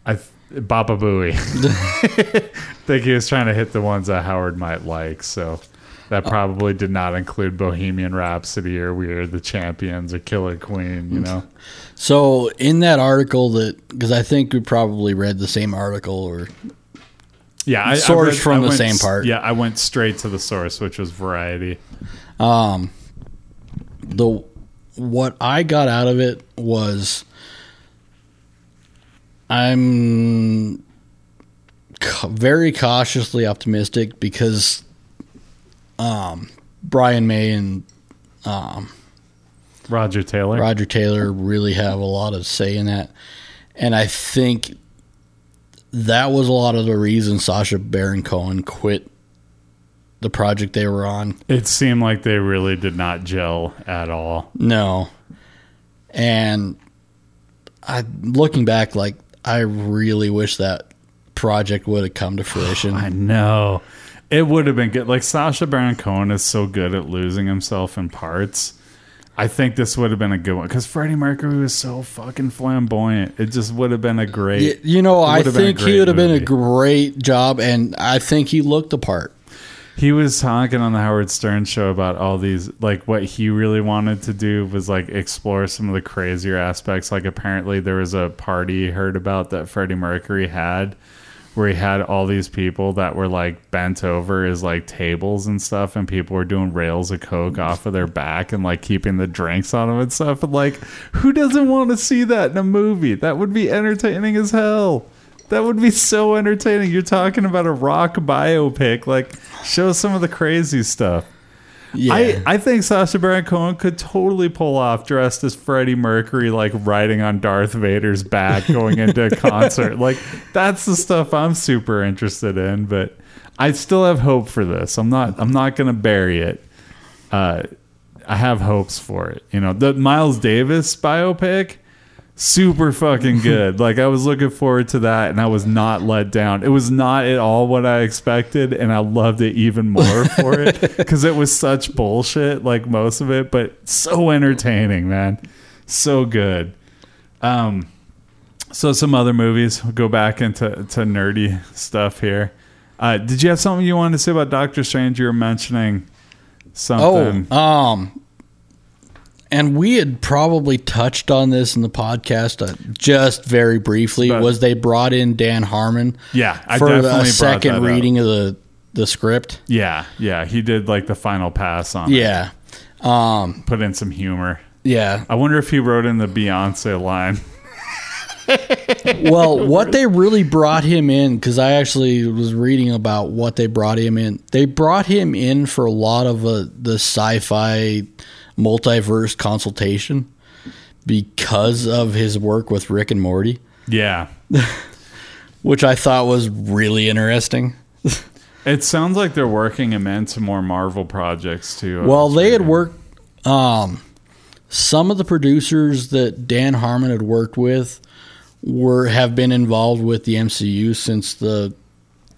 Speaker 5: I th- Baba Booey. I think he was trying to hit the ones that Howard might like. So that probably did not include Bohemian Rhapsody or We Are the Champions or Killer Queen. You know,
Speaker 6: So in that article that because I think we probably read the same article or
Speaker 5: Yeah, I, I read-
Speaker 6: from
Speaker 5: I
Speaker 6: the
Speaker 5: went
Speaker 6: same part.
Speaker 5: Yeah, I went straight to the source, which was Variety.
Speaker 6: Um, the what I got out of it was I'm very cautiously optimistic because um, Brian May and um,
Speaker 5: Roger Taylor.
Speaker 6: Roger Taylor really have a lot of say in that, and I think that was a lot of the reason Sacha Baron Cohen quit the project they were on.
Speaker 5: It seemed like they really did not gel at all.
Speaker 6: No. And I looking back like I really wish that project would have come to fruition.
Speaker 5: I know. It would have been good. Like Sacha Baron Cohen is so good at losing himself in parts. I think this would have been a good one because Freddie Mercury was so fucking flamboyant. It just would have been a great.
Speaker 6: You know, I
Speaker 5: would have been a
Speaker 6: think he would have been a great job and I think he looked the part.
Speaker 5: He was talking on the Howard Stern show about all these, like what he really wanted to do was like explore some of the crazier aspects. Like apparently there was a party he heard about that Freddie Mercury had, where he had all these people that were like bent over as like tables and stuff, and people were doing rails of coke off of their back and like keeping the drinks on them and stuff. And like, who doesn't want to see that in a movie? That would be entertaining as hell. That would be so entertaining. You're talking about a rock biopic. Like, show some of the crazy stuff.
Speaker 6: Yeah.
Speaker 5: I, I think Sacha Baron Cohen could totally pull off dressed as Freddie Mercury, like riding on Darth Vader's back going into a concert. Like, that's the stuff I'm super interested in. But I still have hope for this. I'm not. I'm not going to bury it. Uh, I have hopes for it. You know, the Miles Davis biopic super fucking good. like I was looking forward to that and I was not let down. It was not at all what I expected and I loved it even more for it cuz it was such bullshit like most of it, but so entertaining, man. So good. Um so some other movies. We'll go back into to nerdy stuff here. Uh, did you have something you wanted to say about Doctor Strange? You were mentioning something.
Speaker 6: Oh, um, and we had probably touched on this in the podcast uh, just very briefly.
Speaker 5: But-
Speaker 6: was they brought in Dan Harmon?
Speaker 5: Yeah, I
Speaker 6: for
Speaker 5: definitely brought
Speaker 6: a second
Speaker 5: up.
Speaker 6: reading of the the script.
Speaker 5: Yeah, yeah. He did like the final pass on it.
Speaker 6: Yeah, um,
Speaker 5: Put in some humor.
Speaker 6: yeah.
Speaker 5: I wonder if he wrote in the Beyonce line.
Speaker 6: Well, what they really brought him in because I actually was reading about what they brought him in. They brought him in for a lot of uh, the sci-fi multiverse consultation because of his work with Rick and Morty.
Speaker 5: Yeah.
Speaker 6: which I thought was really interesting.
Speaker 5: It sounds like they're working him into more Marvel projects too.
Speaker 6: Well, they had worked. Um, some of the producers that Dan Harmon had worked with were have been involved with the MCU since the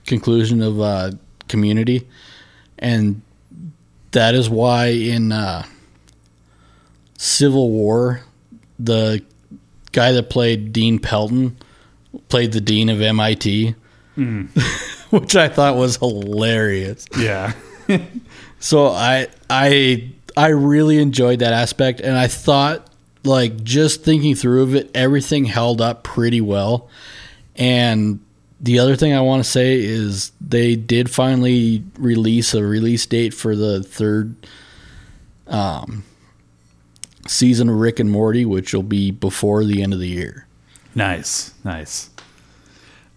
Speaker 6: conclusion of uh, Community, and that is why in uh, Civil War, the guy that played Dean Pelton played the dean of MIT, which I thought was hilarious.
Speaker 5: Yeah.
Speaker 6: So I I I really enjoyed that aspect and I thought like just thinking through of it everything held up pretty well. And the other thing I want to say is they did finally release a release date for the third um season of Rick and Morty which will be before the end of the year.
Speaker 5: Nice, nice.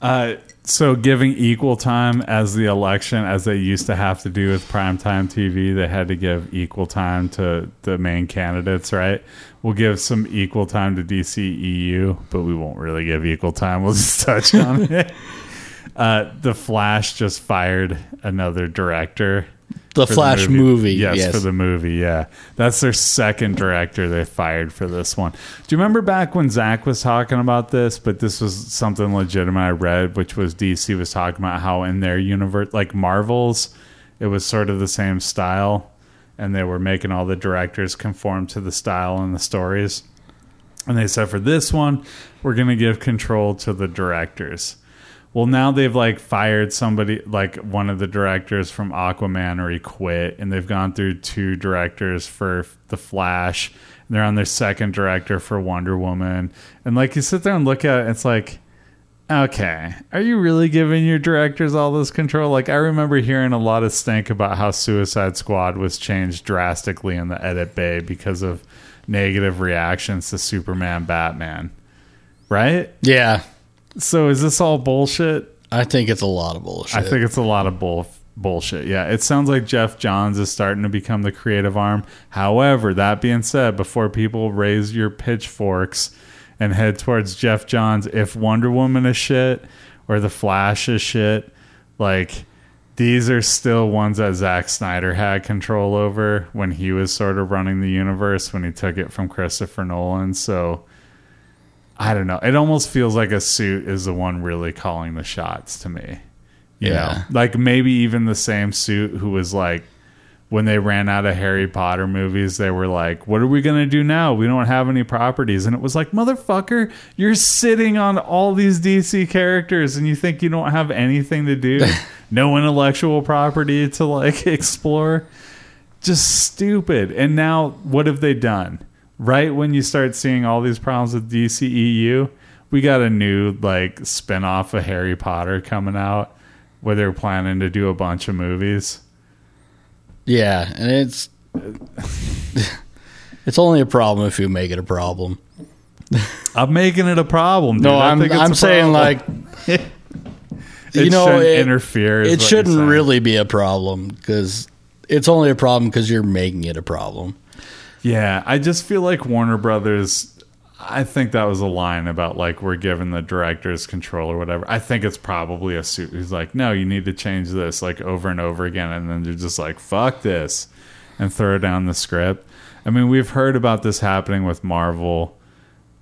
Speaker 5: Uh, so giving equal time as the election, as they used to have to do with primetime TV, they had to give equal time to the main candidates, right? We'll give some equal time to DCEU, but we won't really give equal time. We'll just touch on it. Uh, the Flash just fired another director.
Speaker 6: The Flash movie,
Speaker 5: Yes,
Speaker 6: yes.
Speaker 5: for the movie. Yeah, that's their second director they fired for this one. Do you remember back when Zach was talking about this? But this was something legitimate I read, which was DC was talking about how in their universe, like Marvels, it was sort of the same style, and they were making all the directors conform to the style and the stories. And they said for this one, we're going to give control to the directors. Well, now they've like fired somebody, like one of the directors from Aquaman, or he quit, and they've gone through two directors for The Flash. And they're on their second director for Wonder Woman, and like you sit there and look at it, it's like Okay. Are you really giving your directors all this control? Like, I remember hearing a lot of stink about how Suicide Squad was changed drastically in the edit bay because of negative reactions to Superman Batman. Right?
Speaker 6: Yeah,
Speaker 5: So, is this all bullshit?
Speaker 6: I think it's a lot of bullshit.
Speaker 5: I think it's a lot of bull bullshit. Yeah, it sounds like Geoff Johns is starting to become the creative arm. However, that being said, before people raise your pitchforks and head towards Geoff Johns, if Wonder Woman is shit or The Flash is shit, like these are still ones that Zack Snyder had control over when he was sort of running the universe when he took it from Christopher Nolan. So I don't know. It almost feels like a suit is the one really calling the shots to me. You
Speaker 6: Yeah.
Speaker 5: know, like maybe even the same suit who was like, when they ran out of Harry Potter movies, they were like, "What are we gonna do now? We don't have any properties." And it was like, "Motherfucker, you're sitting on all these DC characters, and you think you don't have anything to do? no intellectual property to like explore? Just stupid." And now, what have they done? Right when you start seeing all these problems with DCEU, we got a new like spin-off of Harry Potter coming out where they're planning to do a bunch of movies.
Speaker 6: yeah, and it's it's only a problem if you make it a problem.
Speaker 5: I'm making it a problem. Dude.
Speaker 6: No,
Speaker 5: I
Speaker 6: I'm
Speaker 5: think it's
Speaker 6: I'm saying
Speaker 5: problem.
Speaker 6: like
Speaker 5: it
Speaker 6: you know
Speaker 5: shouldn't
Speaker 6: it,
Speaker 5: interfere.
Speaker 6: it shouldn't really be a problem because it's only a problem because you're making it a problem.
Speaker 5: Yeah, I just feel like Warner Brothers. I think that was a line about like we're giving the directors control or whatever. I think it's probably a suit who's like, no, you need to change this like over and over again, and then they're just like, fuck this, and throw down the script. I mean, we've heard about this happening with Marvel,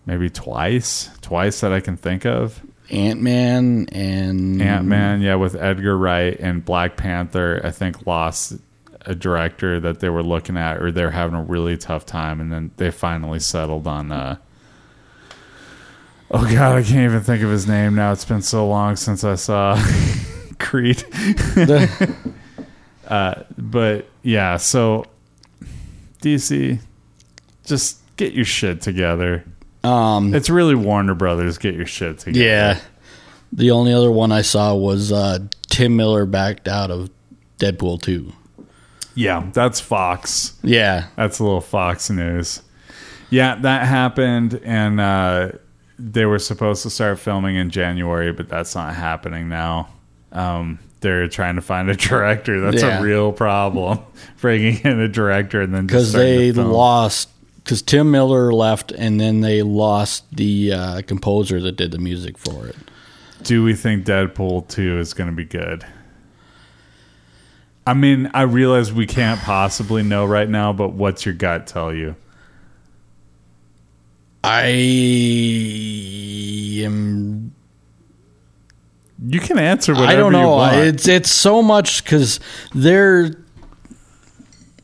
Speaker 5: maybe twice, twice that I can think of.
Speaker 6: Ant Man and
Speaker 5: Ant Man, yeah, with Edgar Wright and Black Panther, I think lost a director that they were looking at, or they're having a really tough time, and then they finally settled on. Uh, oh God, I can't even think of his name now. It's been so long since I saw Creed. uh, but yeah, so DC, just get your shit together.
Speaker 6: Um,
Speaker 5: It's really Warner Brothers. Get your shit together.
Speaker 6: yeah. The only other one I saw was uh, Tim Miller backed out of Deadpool 2.
Speaker 5: Yeah, that's Fox.
Speaker 6: Yeah.
Speaker 5: That's a little Fox news. Yeah, that happened, and uh, they were supposed to start filming in January, but that's not happening now. Um, they're trying to find a director. That's
Speaker 6: Yeah.
Speaker 5: a real problem. Bringing in a director and then
Speaker 6: Because they lost, because Tim Miller left and then they lost the uh, composer that did the music for it.
Speaker 5: Do we think Deadpool two is going to be good? I mean, I realize we can't possibly know right now, but what's your gut tell you?
Speaker 6: I am
Speaker 5: You can answer whatever
Speaker 6: I don't know. It's it's so much because they're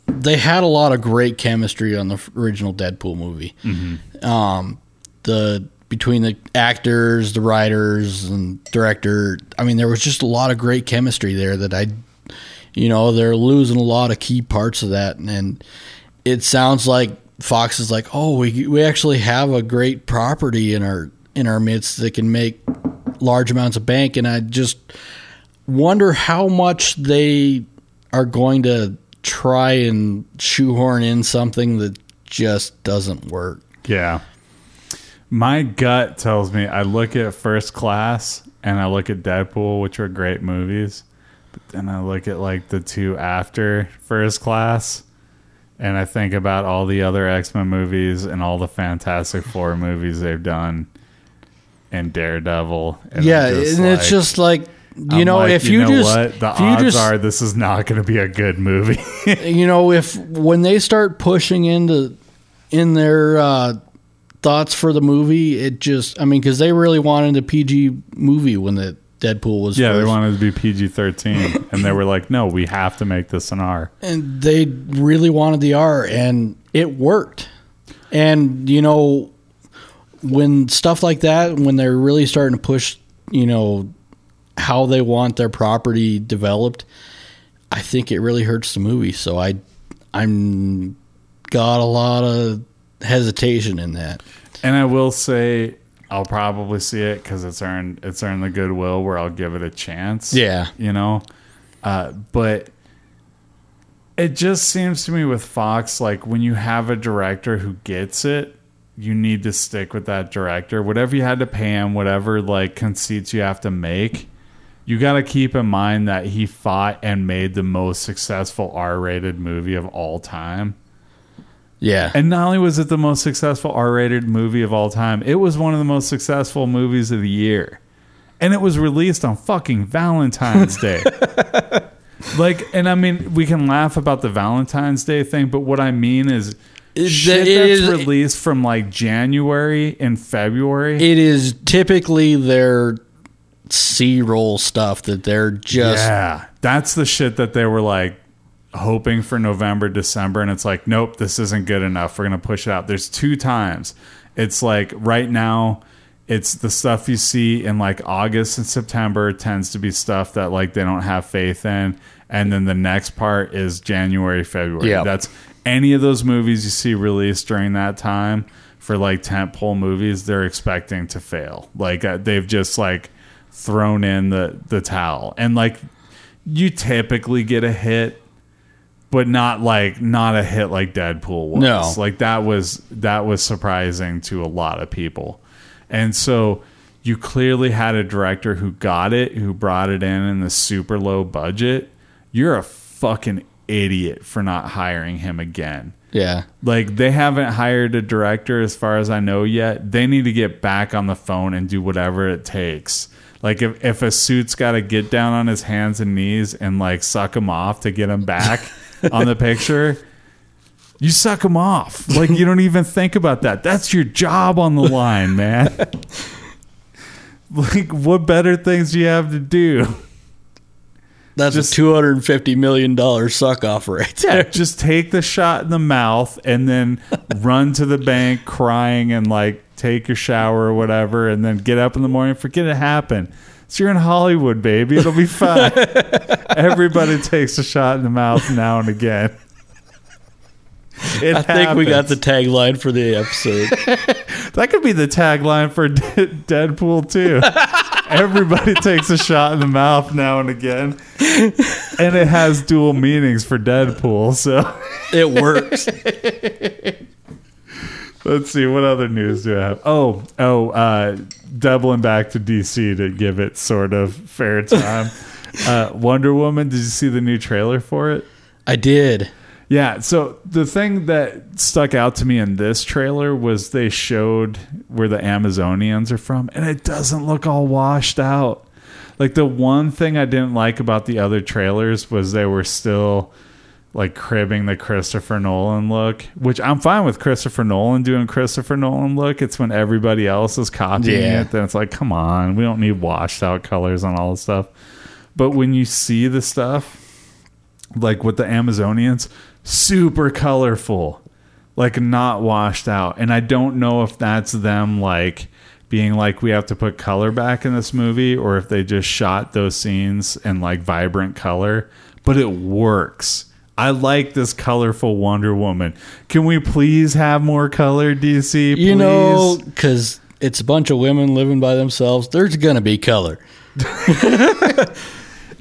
Speaker 6: they had a lot of great chemistry on the original Deadpool movie.
Speaker 5: Mm-hmm.
Speaker 6: Um, the between the actors, the writers, and director. I mean, there was just a lot of great chemistry there that I, you know, they're losing a lot of key parts of that, and, and it sounds like Fox is like, oh, we we actually have a great property in our in our midst that can make large amounts of bank, and I just wonder how much they are going to try and shoehorn in something that just doesn't work.
Speaker 5: Yeah. My gut tells me I look at First Class and I look at Deadpool, which are great movies, then I look at like the two after First Class and I think about all the other X Men movies and all the Fantastic Four movies they've done and Daredevil. And
Speaker 6: yeah, and
Speaker 5: just
Speaker 6: it's just like you
Speaker 5: I'm
Speaker 6: know,
Speaker 5: like,
Speaker 6: if you,
Speaker 5: know
Speaker 6: just
Speaker 5: what? the
Speaker 6: you
Speaker 5: odds
Speaker 6: just
Speaker 5: are this is not going to be a good movie.
Speaker 6: you know if when they start pushing into in their uh, thoughts for the movie, it just I mean because they really wanted a PG movie when the Deadpool was
Speaker 5: yeah, they
Speaker 6: first.
Speaker 5: wanted to be PG thirteen, and they were like, "No, we have to make this an R."
Speaker 6: and they really wanted the R, and it worked. And you know, when stuff like that, when they're really starting to push, you know, how they want their property developed, I think it really hurts the movie. So I, I'm got a lot of hesitation in that.
Speaker 5: And I will say, I'll probably see it because it's earned it's earned the goodwill where I'll give it a chance.
Speaker 6: Yeah.
Speaker 5: you know, uh, but it just seems to me with Fox like when you have a director who gets it, you need to stick with that director. Whatever you had to pay him, whatever like conceits you have to make, you got to keep in mind that he fought and made the most successful R-rated movie of all time.
Speaker 6: Yeah.
Speaker 5: And not only was it the most successful R-rated movie of all time, it was one of the most successful movies of the year. And it was released on fucking Valentine's Day. like, and I mean, we can laugh about the Valentine's Day thing, but what I mean is
Speaker 6: It-
Speaker 5: shit
Speaker 6: it
Speaker 5: that's
Speaker 6: is-
Speaker 5: released from like January and February.
Speaker 6: it is typically their C roll stuff that they're just
Speaker 5: yeah, that's the shit that they were like hoping for November, December, and it's like, nope, this isn't good enough. We're gonna push it out. There's two times. It's like right now, it's the stuff you see in like August and September tends to be stuff that like they don't have faith in, and then the next part is January, February.
Speaker 6: Yeah.
Speaker 5: That's any of those movies you see released during that time for like tentpole movies, they're expecting to fail. Like uh, they've just like thrown in the the towel, and like you typically get a hit, but not like not a hit like Deadpool was.
Speaker 6: No.
Speaker 5: like that was that was surprising to a lot of people, and so you clearly had a director who got it, who brought it in in the super low budget. You're a fucking idiot for not hiring him again.
Speaker 6: yeah.
Speaker 5: Like they haven't hired a director as far as I know yet. They need to get back on the phone and do whatever it takes. Like if, if a suit's got to get down on his hands and knees and like suck him off to get him back on the picture, you suck him off. Like you don't even think about that. That's your job on the line, man. like what better things do you have to do?
Speaker 6: That's
Speaker 5: Just-
Speaker 6: a two hundred and fifty million dollar suck off right there.
Speaker 5: just take the shot in the mouth and then run to the bank crying and like take your shower or whatever and then get up in the morning forget it happened. So you're in Hollywood, baby. It'll be fine. Everybody takes a shot in the mouth now and again. It
Speaker 6: I think we got the tagline for the episode.
Speaker 5: That could be the tagline for Deadpool too. Everybody takes a shot in the mouth now and again, and it has dual meanings for Deadpool. So
Speaker 6: it works.
Speaker 5: Let's see what other news do I have. Oh, oh, uh, doubling back to DC to give it sort of fair time. uh, Wonder Woman. Did you see the new trailer for it?
Speaker 6: I did.
Speaker 5: Yeah, so the thing that stuck out to me in this trailer was they showed where the Amazonians are from, and it doesn't look all washed out. Like the one thing I didn't like about the other trailers was they were still like cribbing the Christopher Nolan look, which I'm fine with Christopher Nolan doing Christopher Nolan look. It's when everybody else is copying
Speaker 6: Yeah.
Speaker 5: it, then it's like, come on, we don't need washed out colors on all this stuff. But when you see the stuff, like with the Amazonians, super colorful, like not washed out. And I don't know if that's them like being like we have to put color back in this movie or if they just shot those scenes in like vibrant color, but it works. I like this colorful Wonder Woman. Can we please have more color, DC? Please?
Speaker 6: You know, because it's a bunch of women living by themselves. There's gonna be color.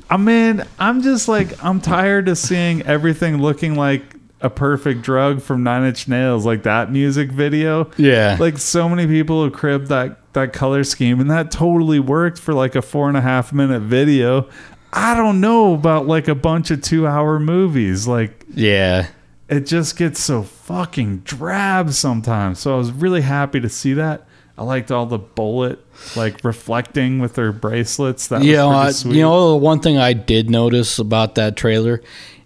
Speaker 5: I mean, I'm just like I'm tired of seeing everything looking like a perfect drug from Nine Inch Nails, like that music video.
Speaker 6: Yeah.
Speaker 5: like so many people have cribbed that that color scheme, and that totally worked for like a four and a half minute video. I don't know about like a bunch of two hour movies. Like
Speaker 6: Yeah.
Speaker 5: it just gets so fucking drab sometimes. So I was really happy to see that. I liked all the bullet like reflecting with their bracelets. That
Speaker 6: You
Speaker 5: was
Speaker 6: know,
Speaker 5: pretty
Speaker 6: I,
Speaker 5: sweet.
Speaker 6: you know, the one thing I did notice about that trailer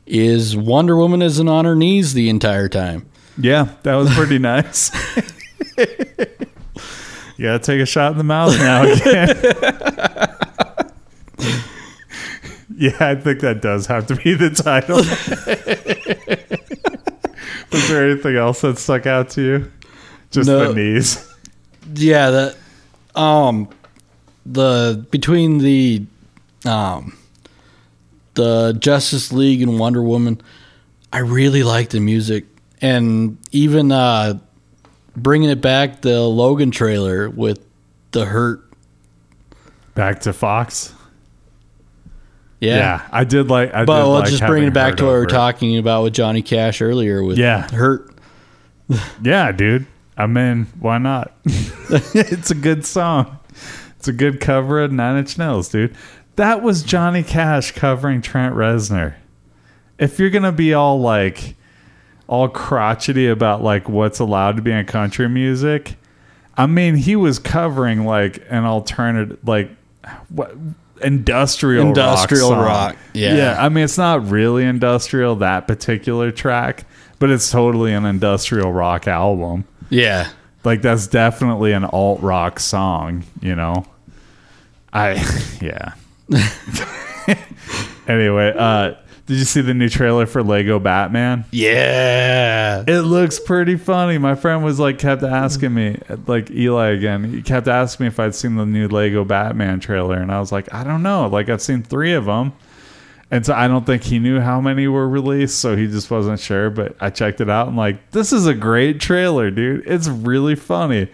Speaker 6: is Wonder Woman isn't on her knees the entire time.
Speaker 5: Yeah, that was pretty nice. you gotta take a shot in the mouth now again. yeah, I think that does have to be the title. Was there anything else that stuck out to you? Just
Speaker 6: No.
Speaker 5: the knees.
Speaker 6: Yeah, the um the between the um the Justice League and Wonder Woman, I really like the music and even uh bringing it back the Logan trailer with the hurt.
Speaker 5: Back to Fox.
Speaker 6: Yeah.
Speaker 5: Yeah, I did like. I
Speaker 6: But
Speaker 5: did
Speaker 6: let's
Speaker 5: like
Speaker 6: just bring it back to what we were talking about with Johnny Cash earlier with
Speaker 5: Yeah.
Speaker 6: hurt.
Speaker 5: Yeah, dude. I mean, why not? it's a good song. It's a good cover of Nine Inch Nails, dude. That was Johnny Cash covering Trent Reznor. If you're gonna be all like, all crotchety about like what's allowed to be in country music, I mean, he was covering like an alternative, like what industrial
Speaker 6: Industrial
Speaker 5: rock,
Speaker 6: rock, yeah.
Speaker 5: yeah. I mean, it's not really industrial that particular track, but it's totally an industrial rock album.
Speaker 6: Yeah.
Speaker 5: Like that's definitely an alt rock song, you know. I yeah. anyway, uh did you see the new trailer for Lego Batman?
Speaker 6: Yeah.
Speaker 5: It looks pretty funny. My friend was like kept asking me, like Eli again. He kept asking me if I'd seen the new Lego Batman trailer, and I was like, I don't know. Like I've seen three of them, and so I don't think he knew how many were released, so he just wasn't sure. But I checked it out, and like this is a great trailer, dude. It's really funny.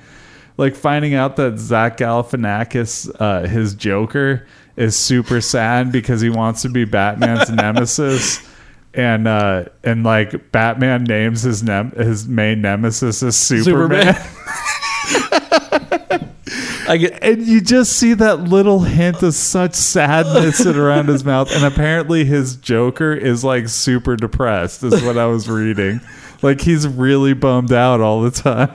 Speaker 5: Like finding out that Zach Galifianakis, uh, his Joker, is super sad because he wants to be Batman's nemesis and uh and like Batman names his nem- his main nemesis as Superman.
Speaker 6: I get
Speaker 5: and you just see that little hint of such sadness around his mouth and apparently his Joker is like super depressed is what I was reading. Like he's really bummed out all the time.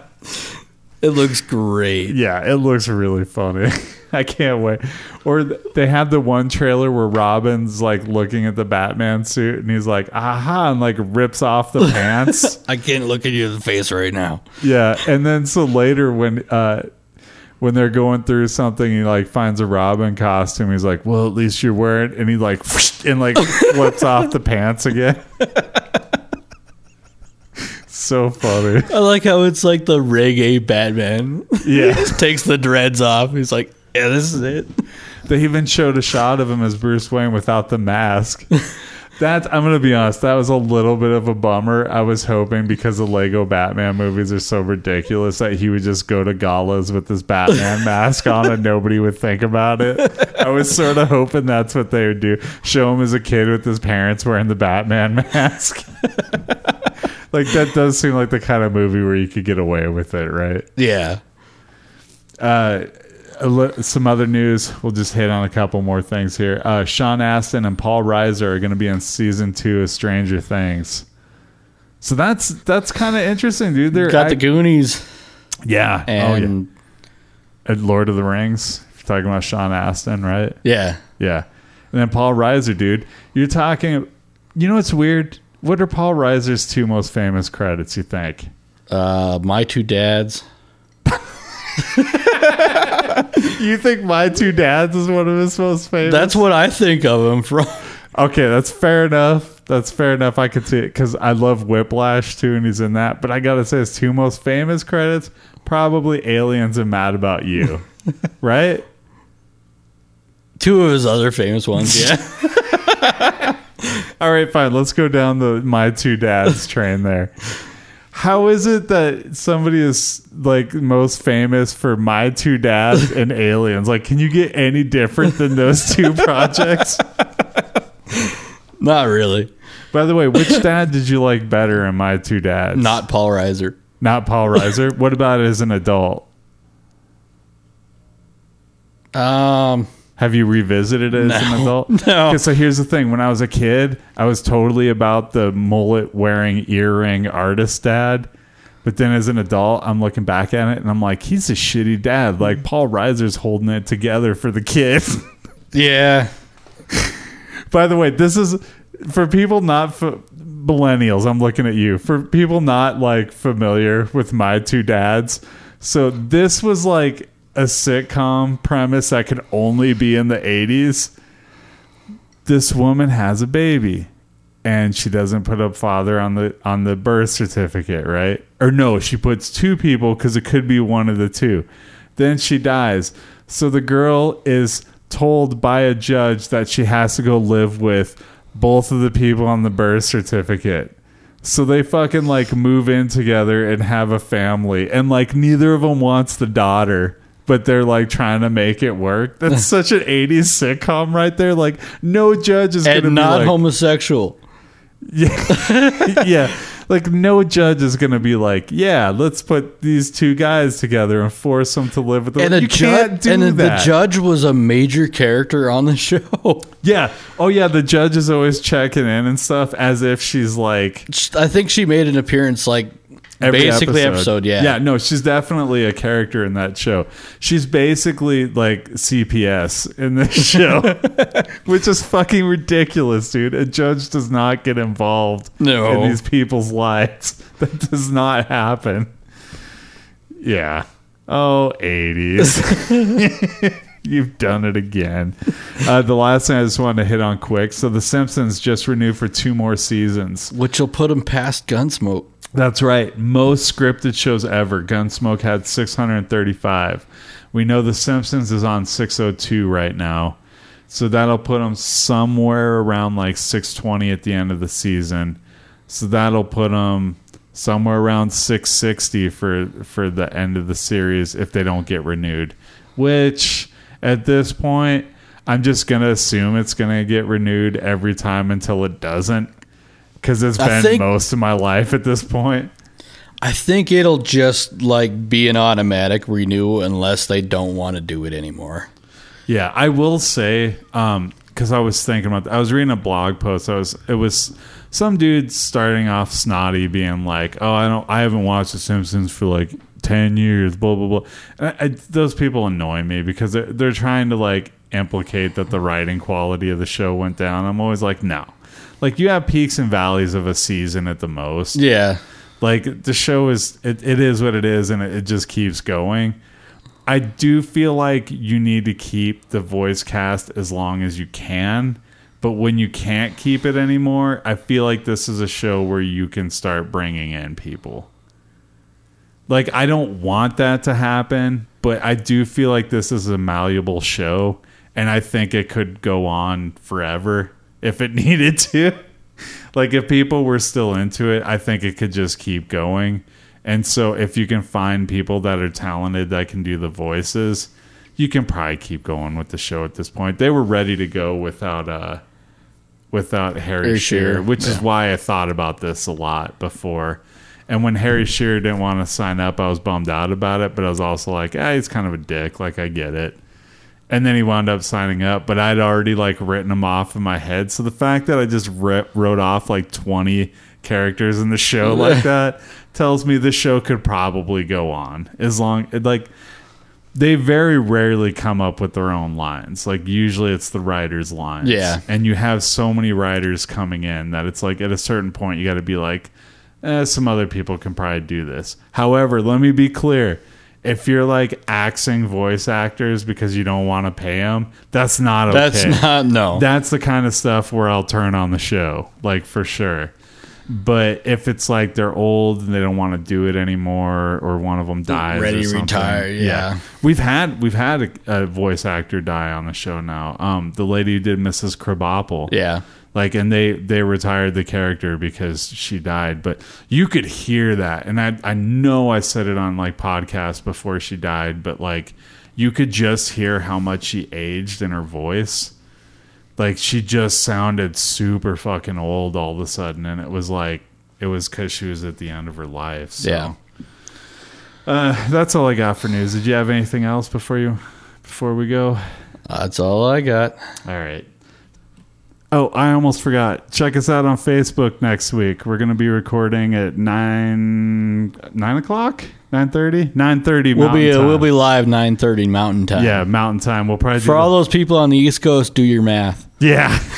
Speaker 6: it looks great.
Speaker 5: Yeah, it looks really funny. I can't wait. Or they had the one trailer where Robin's like looking at the Batman suit and he's like, aha, and like rips off the pants.
Speaker 6: I can't look at you in the face right now.
Speaker 5: Yeah, and then so later when uh when they're going through something, he like finds a Robin costume. He's like, "Well, at least you're wearing," and he like and like flips off the pants again. so funny.
Speaker 6: I like how it's like the reggae Batman.
Speaker 5: Yeah,
Speaker 6: Takes the dreads off. He's like, yeah, this is it.
Speaker 5: they even showed a shot of him as Bruce Wayne without the mask. That I'm gonna be honest, that was a little bit of a bummer. I was hoping because the Lego Batman movies are so ridiculous that he would just go to galas with this Batman mask on and nobody would think about it. I was sort of hoping that's what they would do. Show him as a kid with his parents wearing the Batman mask. like that does seem like the kind of movie where you could get away with it, right?
Speaker 6: Yeah.
Speaker 5: uh, some other news. We'll just hit on a couple more things here. Uh, Sean Astin and Paul Reiser are going to be in season two of Stranger Things. So that's that's kind of interesting, dude. They're
Speaker 6: Got the
Speaker 5: I-
Speaker 6: Goonies
Speaker 5: yeah,
Speaker 6: and
Speaker 5: oh yeah, and Lord of the Rings. You're talking about Sean Astin, right?
Speaker 6: yeah.
Speaker 5: Yeah, and then Paul Reiser, dude. You're talking. You know what's weird? What are Paul Reiser's two most famous credits? You think?
Speaker 6: Uh, my two dads.
Speaker 5: You think My Two Dads is one of his most famous?
Speaker 6: That's what I think of him from.
Speaker 5: Okay, that's fair enough. That's fair enough. I could see it because I love Whiplash too, and he's in that. But I gotta say, his two most famous credits probably Aliens and Mad About You, right?
Speaker 6: Two of his other famous ones, yeah.
Speaker 5: All right, fine. Let's go down the My Two Dads train there. How is it that somebody is like most famous for My Two Dads and Aliens? Like, can you get any different than those two projects?
Speaker 6: Not really.
Speaker 5: By the way, which dad did you like better in My Two Dads?
Speaker 6: Not Paul Reiser.
Speaker 5: Not Paul Reiser. what about as an adult?
Speaker 6: Um,
Speaker 5: Have you revisited it as an adult?
Speaker 6: No.
Speaker 5: Okay, so here's the thing. When I was a kid, I was totally about the mullet wearing earring artist dad. But then as an adult, I'm looking back at it and I'm like, he's a shitty dad. Like mm. Paul Reiser's holding it together for the kid.
Speaker 6: yeah.
Speaker 5: By the way, this is for people not f- millennials. I'm looking at you. For people not like familiar with my two dads. So this was like a sitcom premise that could only be in the 80s. This woman has a baby and she doesn't put up father on the on the birth certificate, right? Or no, she puts two people cuz it could be one of the two. Then she dies. So the girl is told by a judge that she has to go live with both of the people on the birth certificate. So they fucking like move in together and have a family and like neither of them wants the daughter, but they're like trying to make it work. That's such an 80s sitcom right there. Like no judge is going to
Speaker 6: and
Speaker 5: be
Speaker 6: not
Speaker 5: like,
Speaker 6: homosexual.
Speaker 5: yeah. yeah. Like no judge is to be like, yeah, let's put these two guys together and force them to live with them.
Speaker 6: And the
Speaker 5: you can't
Speaker 6: judge and the
Speaker 5: that.
Speaker 6: judge was a major character on the show.
Speaker 5: Yeah. Oh yeah, the judge is always checking in and stuff as if she's like
Speaker 6: I think she made an appearance like
Speaker 5: every
Speaker 6: basically episode. yeah.
Speaker 5: Yeah, no, she's definitely a character in that show. She's basically like CPS in this show, which is fucking ridiculous, dude. A judge does not get involved
Speaker 6: No.
Speaker 5: in these people's lives. That does not happen. Yeah. Oh, 80s. You've done it again. Uh, the last thing I just wanted to hit on quick. So, The Simpsons just renewed for two more seasons.
Speaker 6: Which will put them past Gunsmoke.
Speaker 5: That's right. Most scripted shows ever. Gunsmoke had 635. We know The Simpsons is on 602 right now. So that'll put them somewhere around like 620 at the end of the season. So that'll put them somewhere around 660 for for the end of the series if they don't get renewed. Which at this point, I'm just going to assume it's going to get renewed every time until it doesn't cuz it's been
Speaker 6: think-
Speaker 5: most of my life at this point.
Speaker 6: I think it'll just like be an automatic renew unless they don't want to do it anymore.
Speaker 5: Yeah, I will say, um, because I was thinking about, I was reading a blog post. I was, it was some dude starting off snotty, being like, "Oh, I don't, I haven't watched The Simpsons for like ten years." Blah blah blah. And I, I, those people annoy me because they're, they're trying to like implicate that the writing quality of the show went down. I'm always like, no. Like you have peaks and valleys of a season at the most.
Speaker 6: Yeah.
Speaker 5: like the show is it, it is what it is and it, it just keeps going. I do feel like you need to keep the voice cast as long as you can but when you can't keep it anymore i feel like this is a show where you can start bringing in people. Like i don't want that to happen but i do feel like this is a malleable show and i think it could go on forever if it needed to like if people were still into it, I think it could just keep going. And so if you can find people that are talented that can do the voices, you can probably keep going with the show at this point. They were ready to go without uh without Harry,
Speaker 6: Harry
Speaker 5: Shearer,
Speaker 6: Shearer,
Speaker 5: which is why I thought about this a lot before. And when Harry Shearer didn't want to sign up, I was bummed out about it, but I was also like, ah, he's kind of a dick. Like I get it. And then he wound up signing up, but I'd already like written him off in my head. So the fact that I just re- wrote off like 20 characters in the show like that tells me the show could probably go on as long like they very rarely come up with their own lines. Like usually it's the writer's lines.
Speaker 6: Yeah.
Speaker 5: And you have so many writers coming in that it's like at a certain point you got to be like eh, some other people can probably do this. However, let me be clear. If you're like axing voice actors because you don't want to pay them, that's not okay.
Speaker 6: That's not no.
Speaker 5: That's the kind of stuff where I'll turn on the show, like for sure. But if it's like they're old and they don't want to do it anymore, or one of them dies,
Speaker 6: ready retire, yeah.
Speaker 5: we've had we've had a, a voice actor die on the show now. Um, the lady who did Mrs. Krabappel,
Speaker 6: yeah.
Speaker 5: Like and they they retired the character because she died but you could hear that and i i know i said it on like podcast before she died but like you could just hear how much she aged in her voice like she just sounded super fucking old all of a sudden and it was like it was because she was at the end of her life so.
Speaker 6: Yeah.
Speaker 5: uh, that's all i got for news did you have anything else before you before we go
Speaker 6: That's all I got.
Speaker 5: all right. Oh, I almost forgot. Check us out on Facebook next week. We're going to be recording at nine nine o'clock, nine thirty, nine thirty.
Speaker 6: We'll be uh, we'll be live nine thirty Mountain Time.
Speaker 5: yeah Mountain Time. We'll probably
Speaker 6: For
Speaker 5: the-
Speaker 6: all those people on the East Coast, do your math.
Speaker 5: Yeah.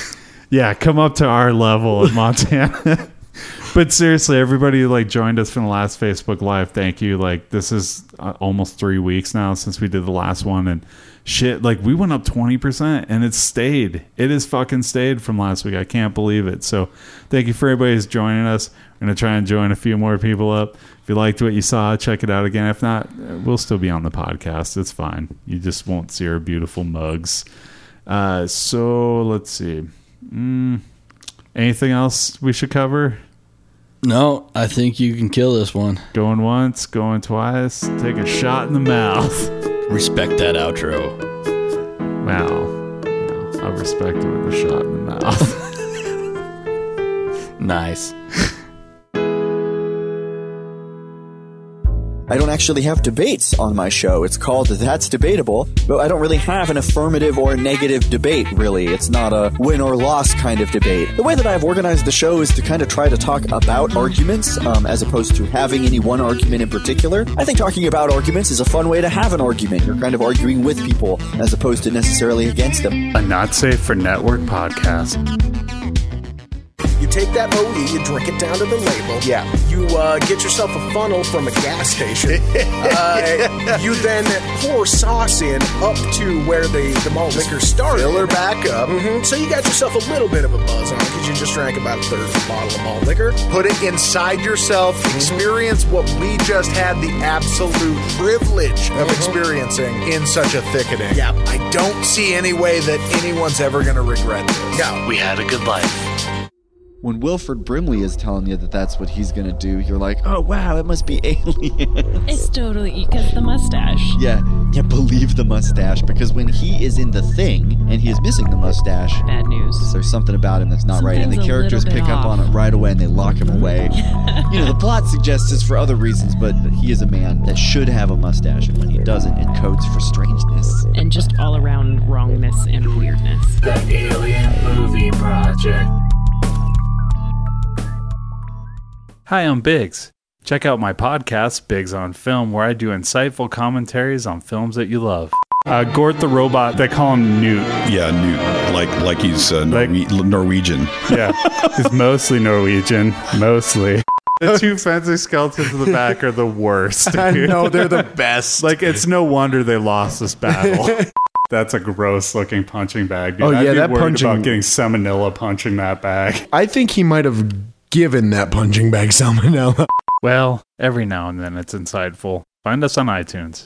Speaker 5: Yeah, come up to our level in Montana. but seriously, everybody who like joined us from the last Facebook live, thank you. Like this is uh, almost 3 weeks now since we did the last one and shit, like we went up 20% and it stayed. It has fucking stayed from last week. I can't believe it. So, thank you for everybody who's joining us. We're going to try and join a few more people up. If you liked what you saw, check it out again. If not, we'll still be on the podcast. It's fine. You just won't see our beautiful mugs. Uh, so let's see. Mm, anything else we should cover?
Speaker 6: No, I think you can kill this one.
Speaker 5: Going once, going twice. Take a shot in the mouth.
Speaker 6: Respect that outro.
Speaker 5: Well, you know, I respect it with a shot in the mouth.
Speaker 6: Nice.
Speaker 7: I don't actually have debates on my show. It's called That's Debatable, but I don't really have an affirmative or negative debate, really. It's not a win or loss kind of debate. The way that I've organized the show is to kind of try to talk about arguments um, as opposed to having any one argument in particular. I think talking about arguments is a fun way to have an argument. You're kind of arguing with people as opposed to necessarily against them.
Speaker 5: a not safe for network podcast.
Speaker 8: You take that OE, you drink it down to the label.
Speaker 9: Yeah.
Speaker 8: You uh, get yourself a funnel from a gas station. uh, you then pour sauce in up to where the, the malt liquor started.
Speaker 9: Fill her back up.
Speaker 8: hmm So you got yourself a little bit of a buzz on because you just drank about a third of a bottle of malt liquor.
Speaker 9: Put it inside yourself. Experience what we just had the absolute privilege of experiencing in such a thickening.
Speaker 8: Yeah.
Speaker 9: I don't see any way that anyone's ever going to regret this.
Speaker 8: No.
Speaker 6: We had a good life.
Speaker 7: When Wilford Brimley is telling you that that's what he's gonna do, you're like, oh wow, it must be alien.
Speaker 10: It's totally because the mustache.
Speaker 7: yeah, yeah, believe the mustache because when he is in the thing and he is missing the mustache,
Speaker 10: Bad news.
Speaker 7: there's something about him that's not right, and the characters
Speaker 10: little bit
Speaker 7: pick up on it right away and they lock him away. you know, the plot suggests it's for other reasons, but he is a man that should have a mustache, and when he doesn't, it codes for strangeness.
Speaker 10: And just all around wrongness and weirdness.
Speaker 5: The Alien Movie Project. Hi, I'm Biggs. Check out my podcast, Biggs on Film, where I do insightful commentaries on films that you love. Uh, Gort the robot, they call him Newt.
Speaker 11: Yeah, Newt, like like he's uh, Norwe- Norwegian.
Speaker 5: Yeah, he's mostly Norwegian, mostly. The two fencing skeletons in the back are the worst.
Speaker 12: I know they're the best.
Speaker 5: Like it's no wonder they lost this battle. That's a gross looking punching bag. Dude.
Speaker 12: Oh,
Speaker 5: I'd
Speaker 12: yeah,
Speaker 5: be
Speaker 12: that
Speaker 5: worried
Speaker 12: punching-
Speaker 5: about getting salmonella punching that bag.
Speaker 12: I think he might have given that punching bag salmonella.
Speaker 5: Well, every now and then it's insightful. Find us on iTunes.